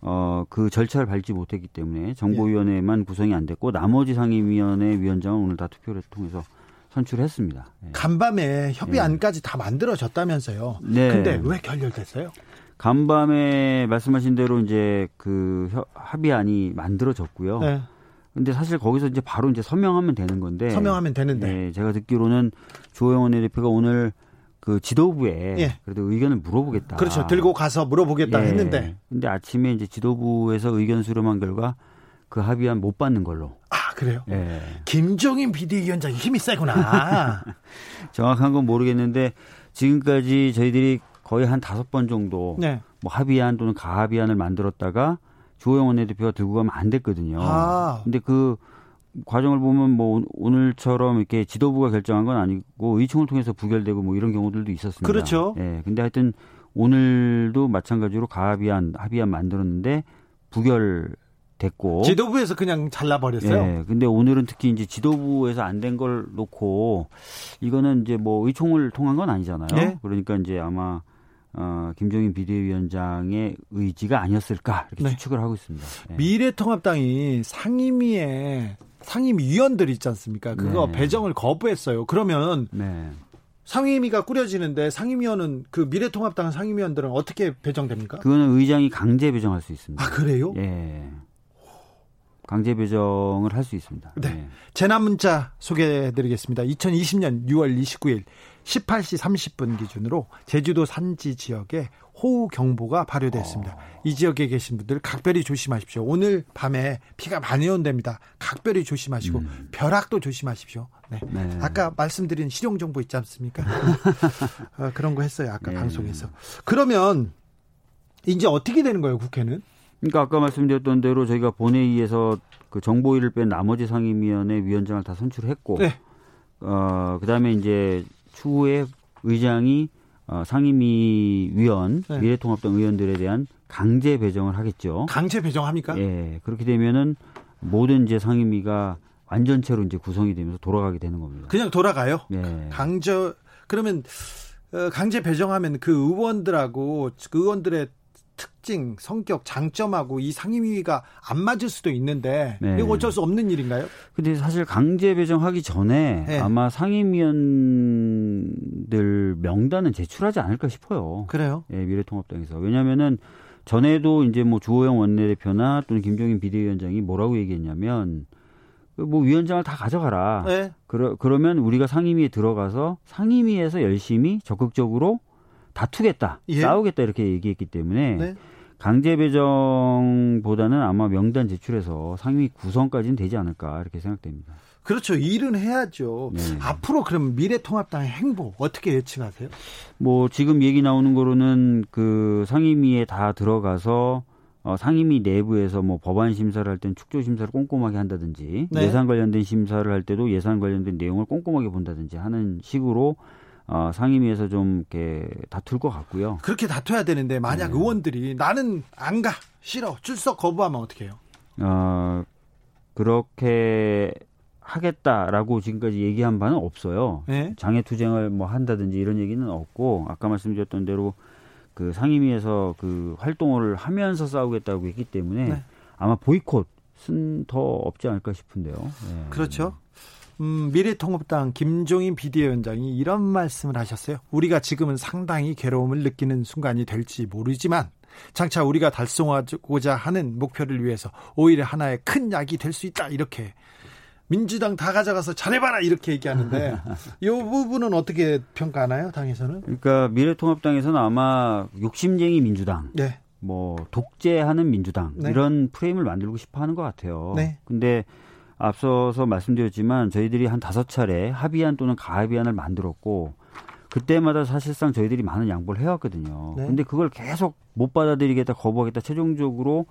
어, 그 절차를 밟지 못했기 때문에 정보위원회만 구성이 안 됐고 나머지 상임위원회 위원장은 오늘 다 투표를 통해서 선출했습니다. 예. 간밤에 협의 안까지 예. 다 만들어졌다면서요. 네. 근데 왜 결렬됐어요? 간밤에 말씀하신 대로 이제 그 합의안이 만들어졌고요. 네. 근데 사실 거기서 이제 바로 이제 서명하면 되는 건데. 서명하면 되는데. 네, 제가 듣기로는 주호영 원내대표가 오늘 그 지도부에 예. 그래도 의견을 물어보겠다. 그렇죠. 들고 가서 물어보겠다 예. 했는데. 근데 아침에 이제 지도부에서 의견 수렴한 결과 그 합의안 못 받는 걸로. 아, 그래요? 예. 김종인 비대위원장이 힘이 세구나. [laughs] 정확한 건 모르겠는데 지금까지 저희들이 거의 한 다섯 번 정도 네. 뭐 합의안 또는 가합의안을 만들었다가 주호영 원내대표가 들고 가면 안 됐거든요. 아. 근데 그 과정을 보면 뭐 오늘처럼 이렇게 지도부가 결정한 건 아니고 의총을 통해서 부결되고 뭐 이런 경우들도 있었습니다. 그렇죠. 예. 근데 하여튼 오늘도 마찬가지로 가합의안 합의안 만들었는데 부결 됐고 지도부에서 그냥 잘라버렸어요. 예. 근데 오늘은 특히 이제 지도부에서 안 된 걸 놓고 이거는 이제 뭐 의총을 통한 건 아니잖아요. 네? 그러니까 이제 아마 어, 김종인 비대위원장의 의지가 아니었을까 이렇게 네. 추측을 하고 있습니다. 네. 미래통합당이 상임위에 상임위원들 있지 않습니까? 그거 네. 배정을 거부했어요. 그러면 네. 상임위가 꾸려지는데 상임위원은 그 미래통합당 상임위원들은 어떻게 배정됩니까? 그거는 의장이 강제 배정할 수 있습니다. 아 그래요? 예. 강제 배정을 할 수 있습니다. 네. 네. 재난 문자 소개해 드리겠습니다. 2020년 6월 29일 18시 30분 기준으로 제주도 산지 지역에 호우 경보가 발효됐습니다. 어. 이 지역에 계신 분들 각별히 조심하십시오. 오늘 밤에 비가 많이 온답니다. 각별히 조심하시고 음. 벼락도 조심하십시오. 네. 네. 아까 말씀드린 실용 정보 있지 않습니까? [laughs] 어, 그런 거 했어요. 아까 네. 방송에서. 그러면 이제 어떻게 되는 거예요, 국회는? 그러니까 아까 말씀드렸던 대로 저희가 본회의에서 그 정보위를 뺀 나머지 상임위원회 위원장을 다 선출했고, 네. 어 그다음에 이제 추후에 의장이 어, 상임위 위원, 네. 미래통합당 의원들에 대한 강제 배정을 하겠죠. 강제 배정합니까? 예. 그렇게 되면은 모든 이제 상임위가 완전체로 이제 구성이 되면서 돌아가게 되는 겁니다. 그냥 돌아가요? 예. 강제 그러면 어, 강제 배정하면 그 의원들하고 그 의원들의 특징, 성격, 장점하고 이 상임위가 안 맞을 수도 있는데 네. 이거 어쩔 수 없는 일인가요? 근데 사실 강제 배정하기 전에 네. 아마 상임위원들 명단은 제출하지 않을까 싶어요. 그래요? 예, 미래통합당에서. 왜냐면은 전에도 이제 뭐 주호영 원내대표나 또는 김종인 비대위원장이 뭐라고 얘기했냐면 그뭐 위원장을 다 가져가라. 네. 그러, 그러면 우리가 상임위에 들어가서 상임위에서 열심히 적극적으로 다투겠다, 예. 싸우겠다 이렇게 얘기했기 때문에 네. 강제 배정보다는 아마 명단 제출해서 상위 구성까지는 되지 않을까 이렇게 생각됩니다. 그렇죠. 일은 해야죠. 네. 앞으로 그럼 미래통합당의 행보 어떻게 예측하세요? 뭐 지금 얘기 나오는 거로는 그 상임위에 다 들어가서 어, 상임위 내부에서 뭐 법안 심사를 할 땐 축조 심사를 꼼꼼하게 한다든지 네. 예산 관련된 심사를 할 때도 예산 관련된 내용을 꼼꼼하게 본다든지 하는 식으로 어, 상임위에서 좀 이렇게 다툴 것 같고요. 그렇게 다퉈야 되는데 만약 네. 의원들이 나는 안 가, 싫어, 출석 거부하면 어떻게 해요? 어, 그렇게 하겠다라고 지금까지 얘기한 바는 없어요. 네? 장애 투쟁을 뭐 한다든지 이런 얘기는 없고 아까 말씀드렸던 대로 그 상임위에서 그 활동을 하면서 싸우겠다고 했기 때문에 네. 아마 보이콧은 더 없지 않을까 싶은데요. 네. 그렇죠. 음, 미래통합당 김종인 비대위원장이 이런 말씀을 하셨어요. 우리가 지금은 상당히 괴로움을 느끼는 순간이 될지 모르지만 장차 우리가 달성하고자 하는 목표를 위해서 오히려 하나의 큰 약이 될 수 있다 이렇게 민주당 다 가져가서 잘해봐라 이렇게 얘기하는데 [laughs] 이 부분은 어떻게 평가하나요 당에서는? 그러니까 미래통합당에서는 아마 욕심쟁이 민주당, 네. 뭐 독재하는 민주당 네. 이런 프레임을 만들고 싶어하는 것 같아요. 네. 근데 앞서서 말씀드렸지만 저희들이 한 다섯 차례 합의안 또는 가합의안을 만들었고 그때마다 사실상 저희들이 많은 양보를 해왔거든요. 네. 근데 그걸 계속 못 받아들이겠다, 거부하겠다, 최종적으로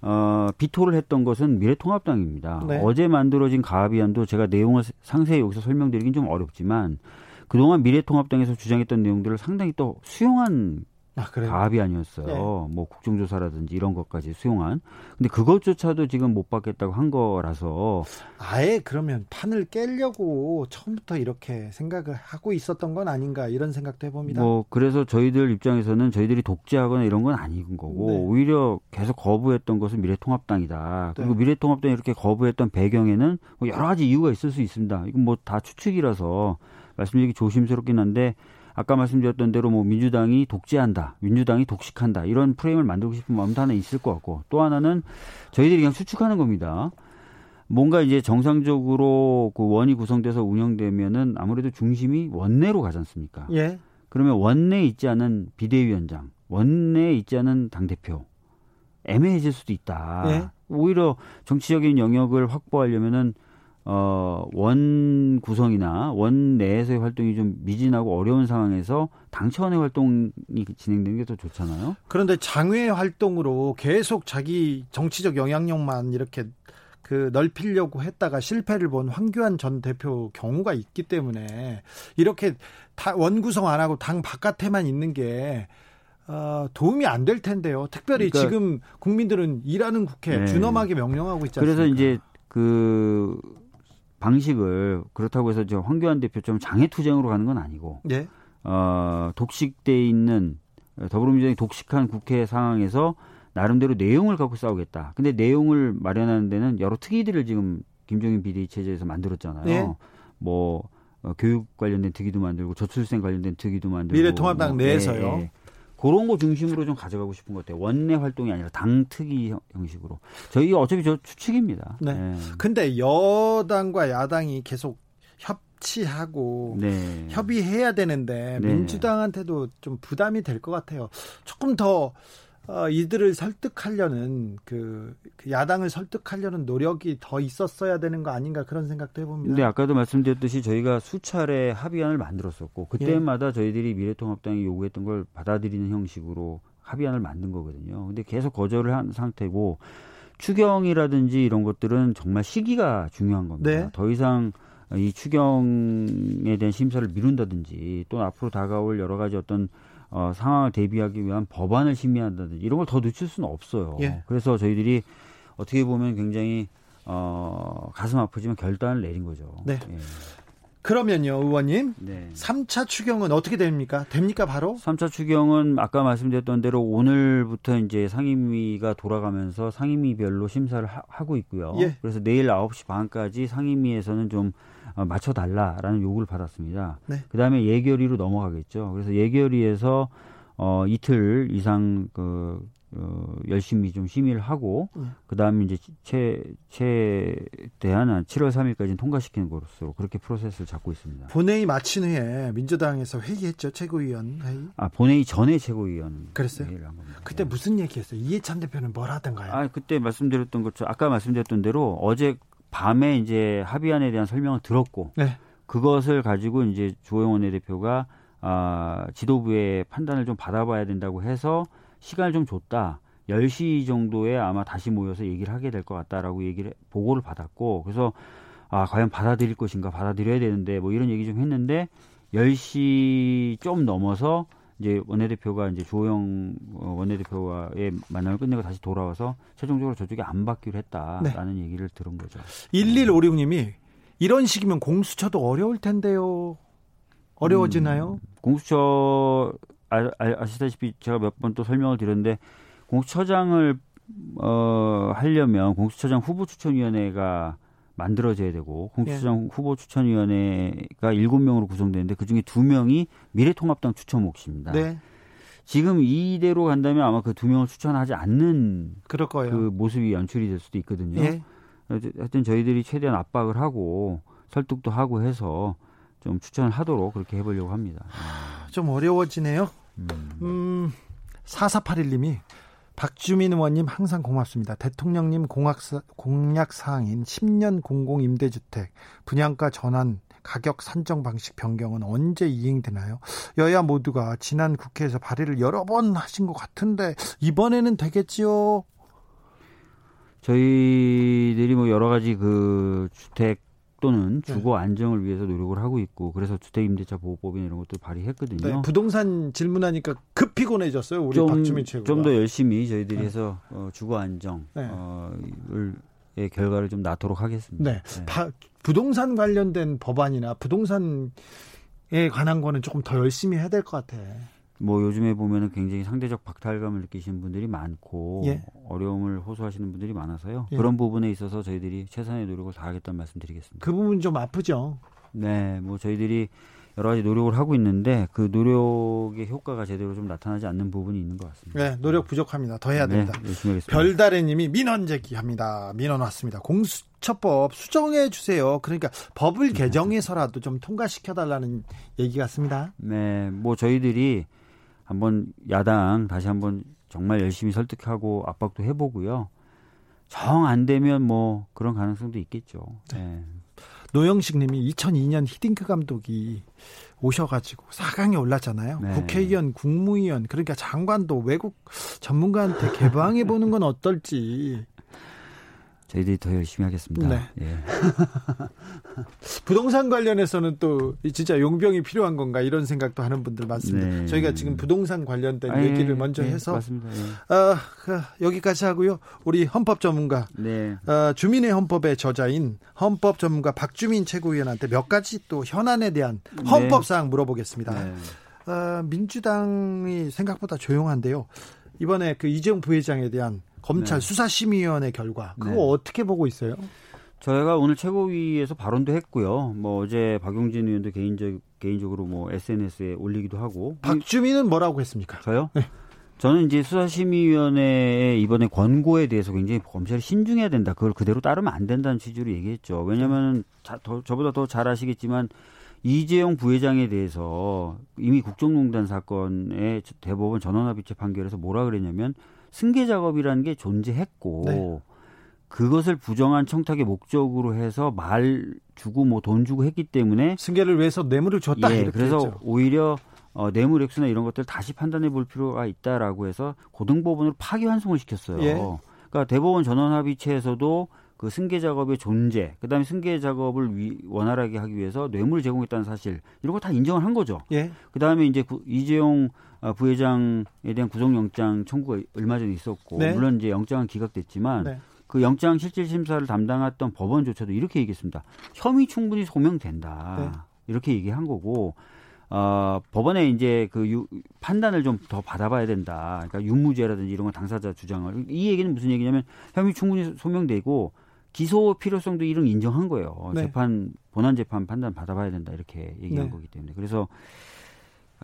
어, 비토를 했던 것은 미래통합당입니다. 네. 어제 만들어진 가합의안도 제가 내용을 상세히 여기서 설명드리긴 좀 어렵지만 그동안 미래통합당에서 주장했던 내용들을 상당히 또 수용한 아, 가합이 아니었어요. 네. 뭐 국정조사라든지 이런 것까지 수용한. 근데 그것조차도 지금 못 받겠다고 한 거라서. 아예 그러면 판을 깨려고 처음부터 이렇게 생각을 하고 있었던 건 아닌가 이런 생각도 해봅니다. 뭐 그래서 저희들 입장에서는 저희들이 독재하거나 이런 건 아닌 거고 네. 오히려 계속 거부했던 것은 미래통합당이다. 그리고 네. 미래통합당이 이렇게 거부했던 배경에는 뭐 여러 가지 이유가 있을 수 있습니다. 이건 뭐 다 추측이라서 말씀드리기 조심스럽긴 한데 아까 말씀드렸던 대로 뭐 민주당이 독재한다, 민주당이 독식한다 이런 프레임을 만들고 싶은 마음도 하나 있을 것 같고 또 하나는 저희들이 그냥 추측하는 겁니다. 뭔가 이제 정상적으로 그 원이 구성돼서 운영되면은 아무래도 중심이 원내로 가지 않습니까? 예. 그러면 원내에 있지 않은 비대위원장, 원내에 있지 않은 당 대표 애매해질 수도 있다. 예. 오히려 정치적인 영역을 확보하려면은 어, 원 구성이나 원 내에서의 활동이 좀 미진하고 어려운 상황에서 당 차원의 활동이 진행되는 게 더 좋잖아요. 그런데 장외 활동으로 계속 자기 정치적 영향력만 이렇게 그 넓히려고 했다가 실패를 본 황교안 전 대표 경우가 있기 때문에 이렇게 다 원 구성 안 하고 당 바깥에만 있는 게 어, 도움이 안 될 텐데요. 특별히 그러니까, 지금 국민들은 일하는 국회 네. 준엄하게 명령하고 있잖아요. 그래서 이제 그 방식을 그렇다고 해서 저 황교안 대표처럼 장애 투쟁으로 가는 건 아니고 네. 어, 독식돼 있는 더불어민주당이 독식한 국회 상황에서 나름대로 내용을 갖고 싸우겠다. 근데 내용을 마련하는 데는 여러 특위들을 지금 김종인 비대위 체제에서 만들었잖아요. 네. 뭐 어, 교육 관련된 특위도 만들고 저출생 관련된 특위도 만들고 미래통합당 뭐, 내에서요. 네, 네. 그런 거 중심으로 좀 가져가고 싶은 것 같아요. 원내 활동이 아니라 당 특위 형식으로. 저희 어차피 저 추측입니다. 네. 네. 근데 여당과 야당이 계속 협치하고 네. 협의해야 되는데 네. 민주당한테도 좀 부담이 될 것 같아요. 조금 더 어, 이들을 설득하려는 그, 그, 야당을 설득하려는 노력이 더 있었어야 되는 거 아닌가 그런 생각도 해봅니다. 네, 아까도 말씀드렸듯이 저희가 수차례 합의안을 만들었었고 그때마다 예. 저희들이 미래통합당이 요구했던 걸 받아들이는 형식으로 합의안을 만든 거거든요. 근데 계속 거절을 한 상태고 추경이라든지 이런 것들은 정말 시기가 중요한 겁니다. 네. 더 이상 이 추경에 대한 심사를 미룬다든지 또 앞으로 다가올 여러 가지 어떤 어, 상황을 대비하기 위한 법안을 심의한다든지 이런 걸 더 늦출 수는 없어요. 예. 그래서 저희들이 어떻게 보면 굉장히 어, 가슴 아프지만 결단을 내린 거죠. 네. 예. 그러면요, 의원님. 네. 3차 추경은 어떻게 됩니까? 됩니까, 바로? 3차 추경은 아까 말씀드렸던 대로 오늘부터 이제 상임위가 돌아가면서 상임위별로 심사를 하, 고 있고요. 예. 그래서 내일 9시 반까지 상임위에서는 좀 어, 맞춰달라라는 요구를 받았습니다. 네. 그 다음에 예결위로 넘어가겠죠. 그래서 예결위에서 어, 이틀 이상 그 어, 열심히 좀 심의를 하고 네. 그다음에 이제 최 최대한 7월 3일까지 통과시키는 것으로 그렇게 프로세스를 잡고 있습니다. 본회의 마친 후에 민주당에서 회의했죠 최고위원 회의. 아 본회의 전에 최고위원 그랬어요. 그때 무슨 얘기했어요? 이해찬 대표는 뭘 하던가요? 아 그때 말씀드렸던 것처럼 아까 말씀드렸던 대로 어제 밤에 이제 합의안에 대한 설명을 들었고 네. 그것을 가지고 이제 조영 원내대표가 아, 지도부의 판단을 좀 받아봐야 된다고 해서 시간을 좀 줬다. 10시 정도에 아마 다시 모여서 얘기를 하게 될 것 같다라고 얘기를 보고를 받았고 그래서 아 과연 받아들일 것인가 받아들여야 되는데 뭐 이런 얘기 좀 했는데 10시 좀 넘어서 이제 원내대표가 이제 조영 어, 원내대표와의 만남을 끝내고 다시 돌아와서 최종적으로 저쪽에 안 받기로 했다라는 네. 얘기를 들은 거죠. 1156님이 이런 식이면 공수처도 어려울 텐데요. 어려워지나요? 음, 공수처 아, 아 시다시피 제가 몇 번 또 설명을 드렸는데 공수처장을 어, 하려면 공수처장 후보 추천위원회가 만들어져야 되고 공수처장 예. 후보 추천위원회가 일곱 명으로 구성되는데 그 중에 두 명이 미래통합당 추천 몫입니다. 네. 지금 이대로 간다면 아마 그 두 명을 추천하지 않는 그럴 거예요. 그 모습이 연출이 될 수도 있거든요. 예. 하여튼 저희들이 최대한 압박을 하고 설득도 하고 해서 좀 추천을 하도록 그렇게 해보려고 합니다. 좀 어려워지네요. 음. 음 4481님이 박주민 의원님 항상 고맙습니다. 대통령님 공약, 공약 사항인 10년 공공임대주택 분양가 전환 가격 산정 방식 변경은 언제 이행되나요? 여야 모두가 지난 국회에서 발의를 여러 번 하신 것 같은데 이번에는 되겠지요? 저희들이 뭐 여러 가지 그 주택 또는 네. 주거 안정을 위해서 노력을 하고 있고 그래서 주택임대차 보호법이나 이런 것도 발의했거든요. 네, 부동산 질문하니까 급 피곤해졌어요. 우리 좀, 박주민 최고 좀더 열심히 저희들이 네. 해서 어, 주거 안정을 네. 어, 의 결과를 좀 낳도록 하겠습니다. 네. 네. 바, 부동산 관련된 법안이나 부동산에 관한 거는 조금 더 열심히 해야 될 것 같아. 뭐 요즘에 보면은 굉장히 상대적 박탈감을 느끼시는 분들이 많고 예. 어려움을 호소하시는 분들이 많아서요. 예. 그런 부분에 있어서 저희들이 최선의 노력을 다하겠다는 말씀드리겠습니다. 그 부분 좀 아프죠. 네, 뭐 저희들이 여러 가지 노력을 하고 있는데 그 노력의 효과가 제대로 좀 나타나지 않는 부분이 있는 것 같습니다. 네, 노력 부족합니다. 더 해야 네, 됩니다. 하겠습니다. 별다래님이 민원 제기합니다. 민원 왔습니다. 공수처법 수정해 주세요. 그러니까 법을 개정해서라도 좀 통과시켜 달라는 얘기 같습니다. 네, 뭐 저희들이 한번 야당 다시 한번 정말 열심히 설득하고 압박도 해보고요. 정 안 되면 뭐 그런 가능성도 있겠죠. 네. 노영식 님이 2002년 히딩크 감독이 오셔가지고 4강에 올랐잖아요. 네. 국회의원, 국무위원, 그러니까 장관도 외국 전문가한테 개방해 보는 건 어떨지. 저희들이 더 열심히 하겠습니다. 네. 예. [laughs] 부동산 관련해서는 또 진짜 용병이 필요한 건가 이런 생각도 하는 분들 많습니다. 네. 저희가 지금 부동산 관련된 아, 얘기를 먼저 네, 해서. 예. 어, 여기까지 하고요. 우리 헌법 전문가 네. 어, 주민의 헌법의 저자인 헌법 전문가 박주민 최고위원한테 몇 가지 또 현안에 대한 네. 헌법 사항 물어보겠습니다. 네. 어, 민주당이 생각보다 조용한데요. 이번에 그 이재용 부회장에 대한 검찰 네. 수사심의위원회 결과 그거 네. 어떻게 보고 있어요? 저희가 오늘 최고위에서 발언도 했고요. 뭐 어제 박용진 의원도 개인적 개인적으로 뭐 SNS에 올리기도 하고. 박주민은 뭐라고 했습니까? 저요? 네. 저는 이제 수사심의위원회의 이번에 권고에 대해서 굉장히 검찰이 신중해야 된다. 그걸 그대로 따르면 안 된다는 취지로 얘기했죠. 왜냐하면 저보다 더 잘 아시겠지만 이재용 부회장에 대해서 이미 국정농단 사건의 대법원 전원합의체 판결에서 뭐라 그랬냐면 승계 작업이라는 게 존재했고 네. 그것을 부정한 청탁의 목적으로 해서 말 주고 뭐 돈 주고 했기 때문에 승계를 위해서 뇌물을 줬다 예, 그래서 했죠. 오히려 어, 뇌물 액수나 이런 것들 다시 판단해 볼 필요가 있다라고 해서 고등법원으로 파기환송을 시켰어요. 예. 그러니까 대법원 전원합의체에서도 그 승계 작업의 존재, 그다음에 승계 작업을 위, 원활하게 하기 위해서 뇌물을 제공했다는 사실 이런 거 다 인정을 한 거죠. 예. 그다음에 이제 구, 이재용 어, 부회장에 대한 구속영장 청구가 얼마 전에 있었고 네. 물론 이제 영장은 기각됐지만 네. 그 영장 실질 심사를 담당했던 법원조차도 이렇게 얘기했습니다. 혐의 충분히 소명된다. 네. 이렇게 얘기한 거고 어, 법원에 이제 그 유, 판단을 좀 더 받아봐야 된다. 그러니까 유무죄라든지 이런 거 당사자 주장을 이 얘기는 무슨 얘기냐면 혐의 충분히 소명되고 기소 필요성도 이런 인정한 거예요. 네. 재판 본안 재판 판단 받아봐야 된다 이렇게 얘기한 네. 거기 때문에 그래서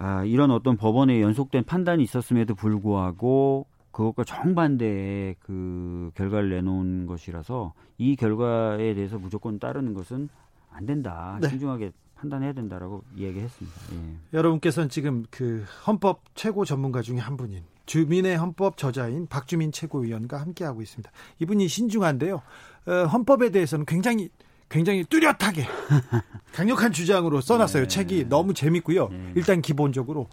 아, 이런 어떤 법원의 연속된 판단이 있었음에도 불구하고 그것과 정반대의 그 결과를 내놓은 것이라서 이 결과에 대해서 무조건 따르는 것은 안 된다. 네. 신중하게 판단해야 된다라고 이야기했습니다. 예. 여러분께서는 지금 그 헌법 최고 전문가 중에 한 분인 주민의 헌법 저자인 박주민 최고위원과 함께하고 있습니다. 이분이 신중한데요. 어, 헌법에 대해서는 굉장히 굉장히 뚜렷하게 [laughs] 강력한 주장으로 써놨어요. 네. 책이 너무 재밌고요. 네. 일단 기본적으로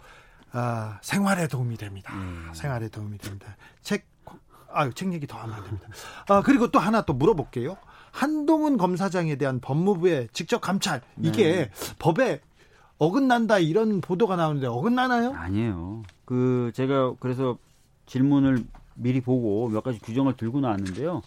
아, 생활에 도움이 됩니다. 네. 생활에 도움이 됩니다. 책, 아유, 책 얘기 더 하면 안 됩니다. 아, 그리고 또 하나 또 물어볼게요. 한동훈 검사장에 대한 법무부의 직접 감찰, 이게 네. 법에 어긋난다 이런 보도가 나오는데 어긋나나요? 아니에요. 그, 제가 그래서 질문을 미리 보고 몇 가지 규정을 들고 나왔는데요.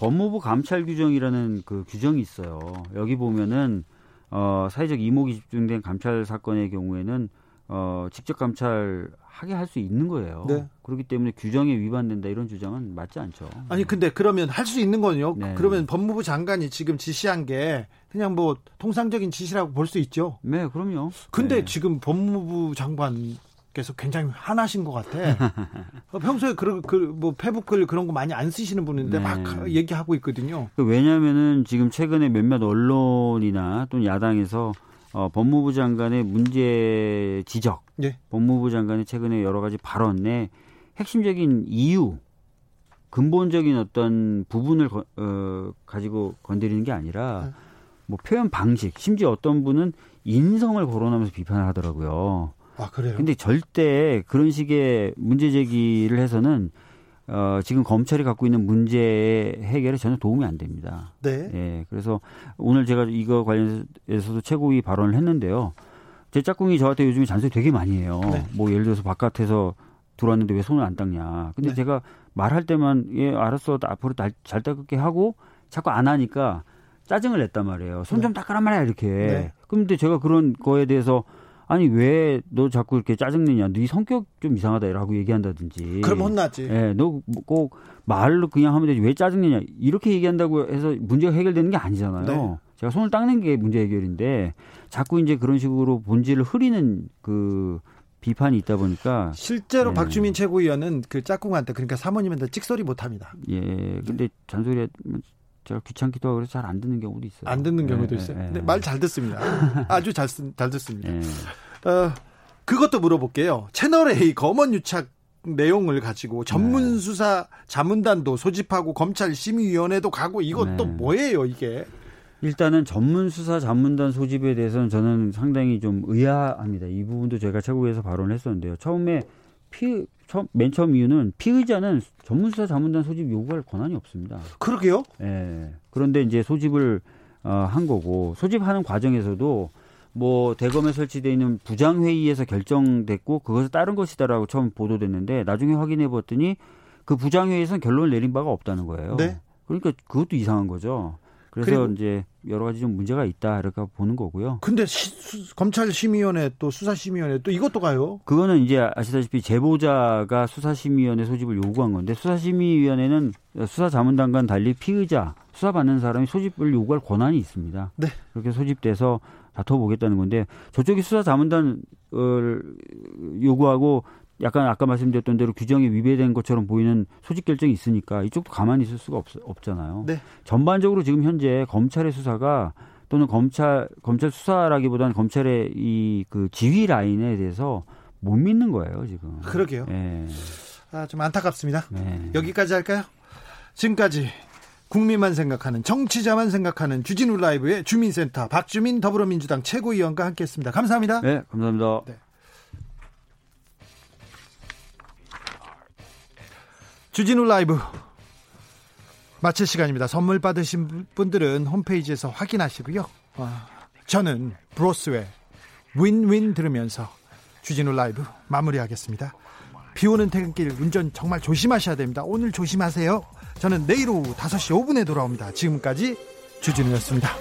법무부 감찰 규정이라는 그 규정이 있어요. 여기 보면은 어, 사회적 이목이 집중된 감찰 사건의 경우에는 어, 직접 감찰하게 할 수 있는 거예요. 네. 그렇기 때문에 규정에 위반된다 이런 주장은 맞지 않죠. 아니 근데 그러면 할 수 있는 건요. 네. 그러면 법무부 장관이 지금 지시한 게 그냥 뭐 통상적인 지시라고 볼 수 있죠. 네, 그럼요. 근데 네. 지금 법무부 장관 께서 굉장히 화나신 것 같아. [laughs] 어, 평소에 그런 그뭐 페북글 그런 거 많이 안 쓰시는 분인데 네. 막 얘기하고 있거든요. 그 왜냐하면은 지금 최근에 몇몇 언론이나 또는 야당에서 어, 법무부 장관의 문제 지적, 네. 법무부 장관의 최근에 여러 가지 발언에 핵심적인 이유, 근본적인 어떤 부분을 거, 어, 가지고 건드리는 게 아니라 네. 뭐 표현 방식, 심지어 어떤 분은 인성을 거론하면서 비판을 하더라고요. 아, 그래요? 근데 절대 그런 식의 문제 제기를 해서는 어, 지금 검찰이 갖고 있는 문제 해결에 전혀 도움이 안 됩니다. 네. 예. 그래서 오늘 제가 이거 관련해서도 최고위 발언을 했는데요. 제 짝꿍이 저한테 요즘에 잔소리 되게 많이 해요. 네. 뭐 예를 들어서 바깥에서 들어왔는데 왜 손을 안 닦냐. 근데 네. 제가 말할 때만 예 알았어 앞으로 잘, 잘 닦을게 하고 자꾸 안 하니까 짜증을 냈단 말이에요. 손좀 네. 닦아라 말이야 이렇게. 네. 근데 제가 그런 거에 대해서 아니 왜 너 자꾸 이렇게 짜증내냐? 네 성격 좀 이상하다라고 얘기한다든지. 그럼 혼나지. 예, 너 꼭 말로 그냥 하면 되지 왜 짜증내냐? 이렇게 얘기한다고 해서 문제가 해결되는 게 아니잖아요. 네. 제가 손을 닦는 게 문제 해결인데 자꾸 이제 그런 식으로 본질을 흐리는 그 비판이 있다 보니까 실제로 예. 박주민 최고위원은 그 짝꿍한테 그러니까 사모님한테 찍소리 못 합니다. 예. 근데 잔소리 제가 귀찮기도 하고 그래서 잘 안 듣는 경우도 있어요. 안 듣는 경우도 예, 있어요. 예, 네, 말잘 듣습니다. 아주 잘, 잘 듣습니다. 예. 어, 그것도 물어볼게요. 채널 A 검언 유착 내용을 가지고 전문 네. 수사 자문단도 소집하고 검찰 심의위원회도 가고 이것도 네. 뭐예요 이게? 일단은 전문 수사 자문단 소집에 대해서는 저는 상당히 좀 의아합니다. 이 부분도 제가 최고위에서 발언을 했었는데요. 처음에 피, 처음, 맨 처음 이유는 피의자는 전문수사 자문단 소집 요구할 권한이 없습니다. 그러게요? 예. 그런데 이제 소집을 어, 한 거고 소집하는 과정에서도 뭐 대검에 설치되어 있는 부장 회의에서 결정됐고 그것을 따른 것이다라고 처음 보도됐는데 나중에 확인해 봤더니 그 부장 회의에서는 결론을 내린 바가 없다는 거예요. 네. 그러니까 그것도 이상한 거죠. 그래서 이제 여러 가지 좀 문제가 있다 이렇게 보는 거고요. 근데 시, 수, 검찰 심의위원회 또 수사심의위원회 또 이것도 가요? 그거는 이제 아시다시피 제보자가 수사심의위원회 소집을 요구한 건데 수사심의위원회는 수사자문단과 달리 피의자 수사받는 사람이 소집을 요구할 권한이 있습니다. 네. 그렇게 소집돼서 다퉈보겠다는 건데 저쪽이 수사자문단을 요구하고 약간 아까 말씀드렸던 대로 규정에 위배된 것처럼 보이는 소집 결정이 있으니까 이쪽도 가만히 있을 수가 없, 없잖아요. 네. 전반적으로 지금 현재 검찰의 수사가 또는 검찰 검찰 수사라기보다는 검찰의 이 그 지휘 라인에 대해서 못 믿는 거예요 지금. 그러게요. 네. 아좀 안타깝습니다. 네. 여기까지 할까요? 지금까지 국민만 생각하는 정치자만 생각하는 주진우 라이브의 주민센터 박주민 더불어민주당 최고위원과 함께했습니다. 감사합니다. 네, 감사합니다. 네. 주진우 라이브 마칠 시간입니다. 선물 받으신 분들은 홈페이지에서 확인하시고요. 어, 저는 브로스웨 윈윈 들으면서 주진우 라이브 마무리하겠습니다. 비 오는 퇴근길 운전 정말 조심하셔야 됩니다. 오늘 조심하세요. 저는 내일 오후 5시 5분에 돌아옵니다. 지금까지 주진우였습니다.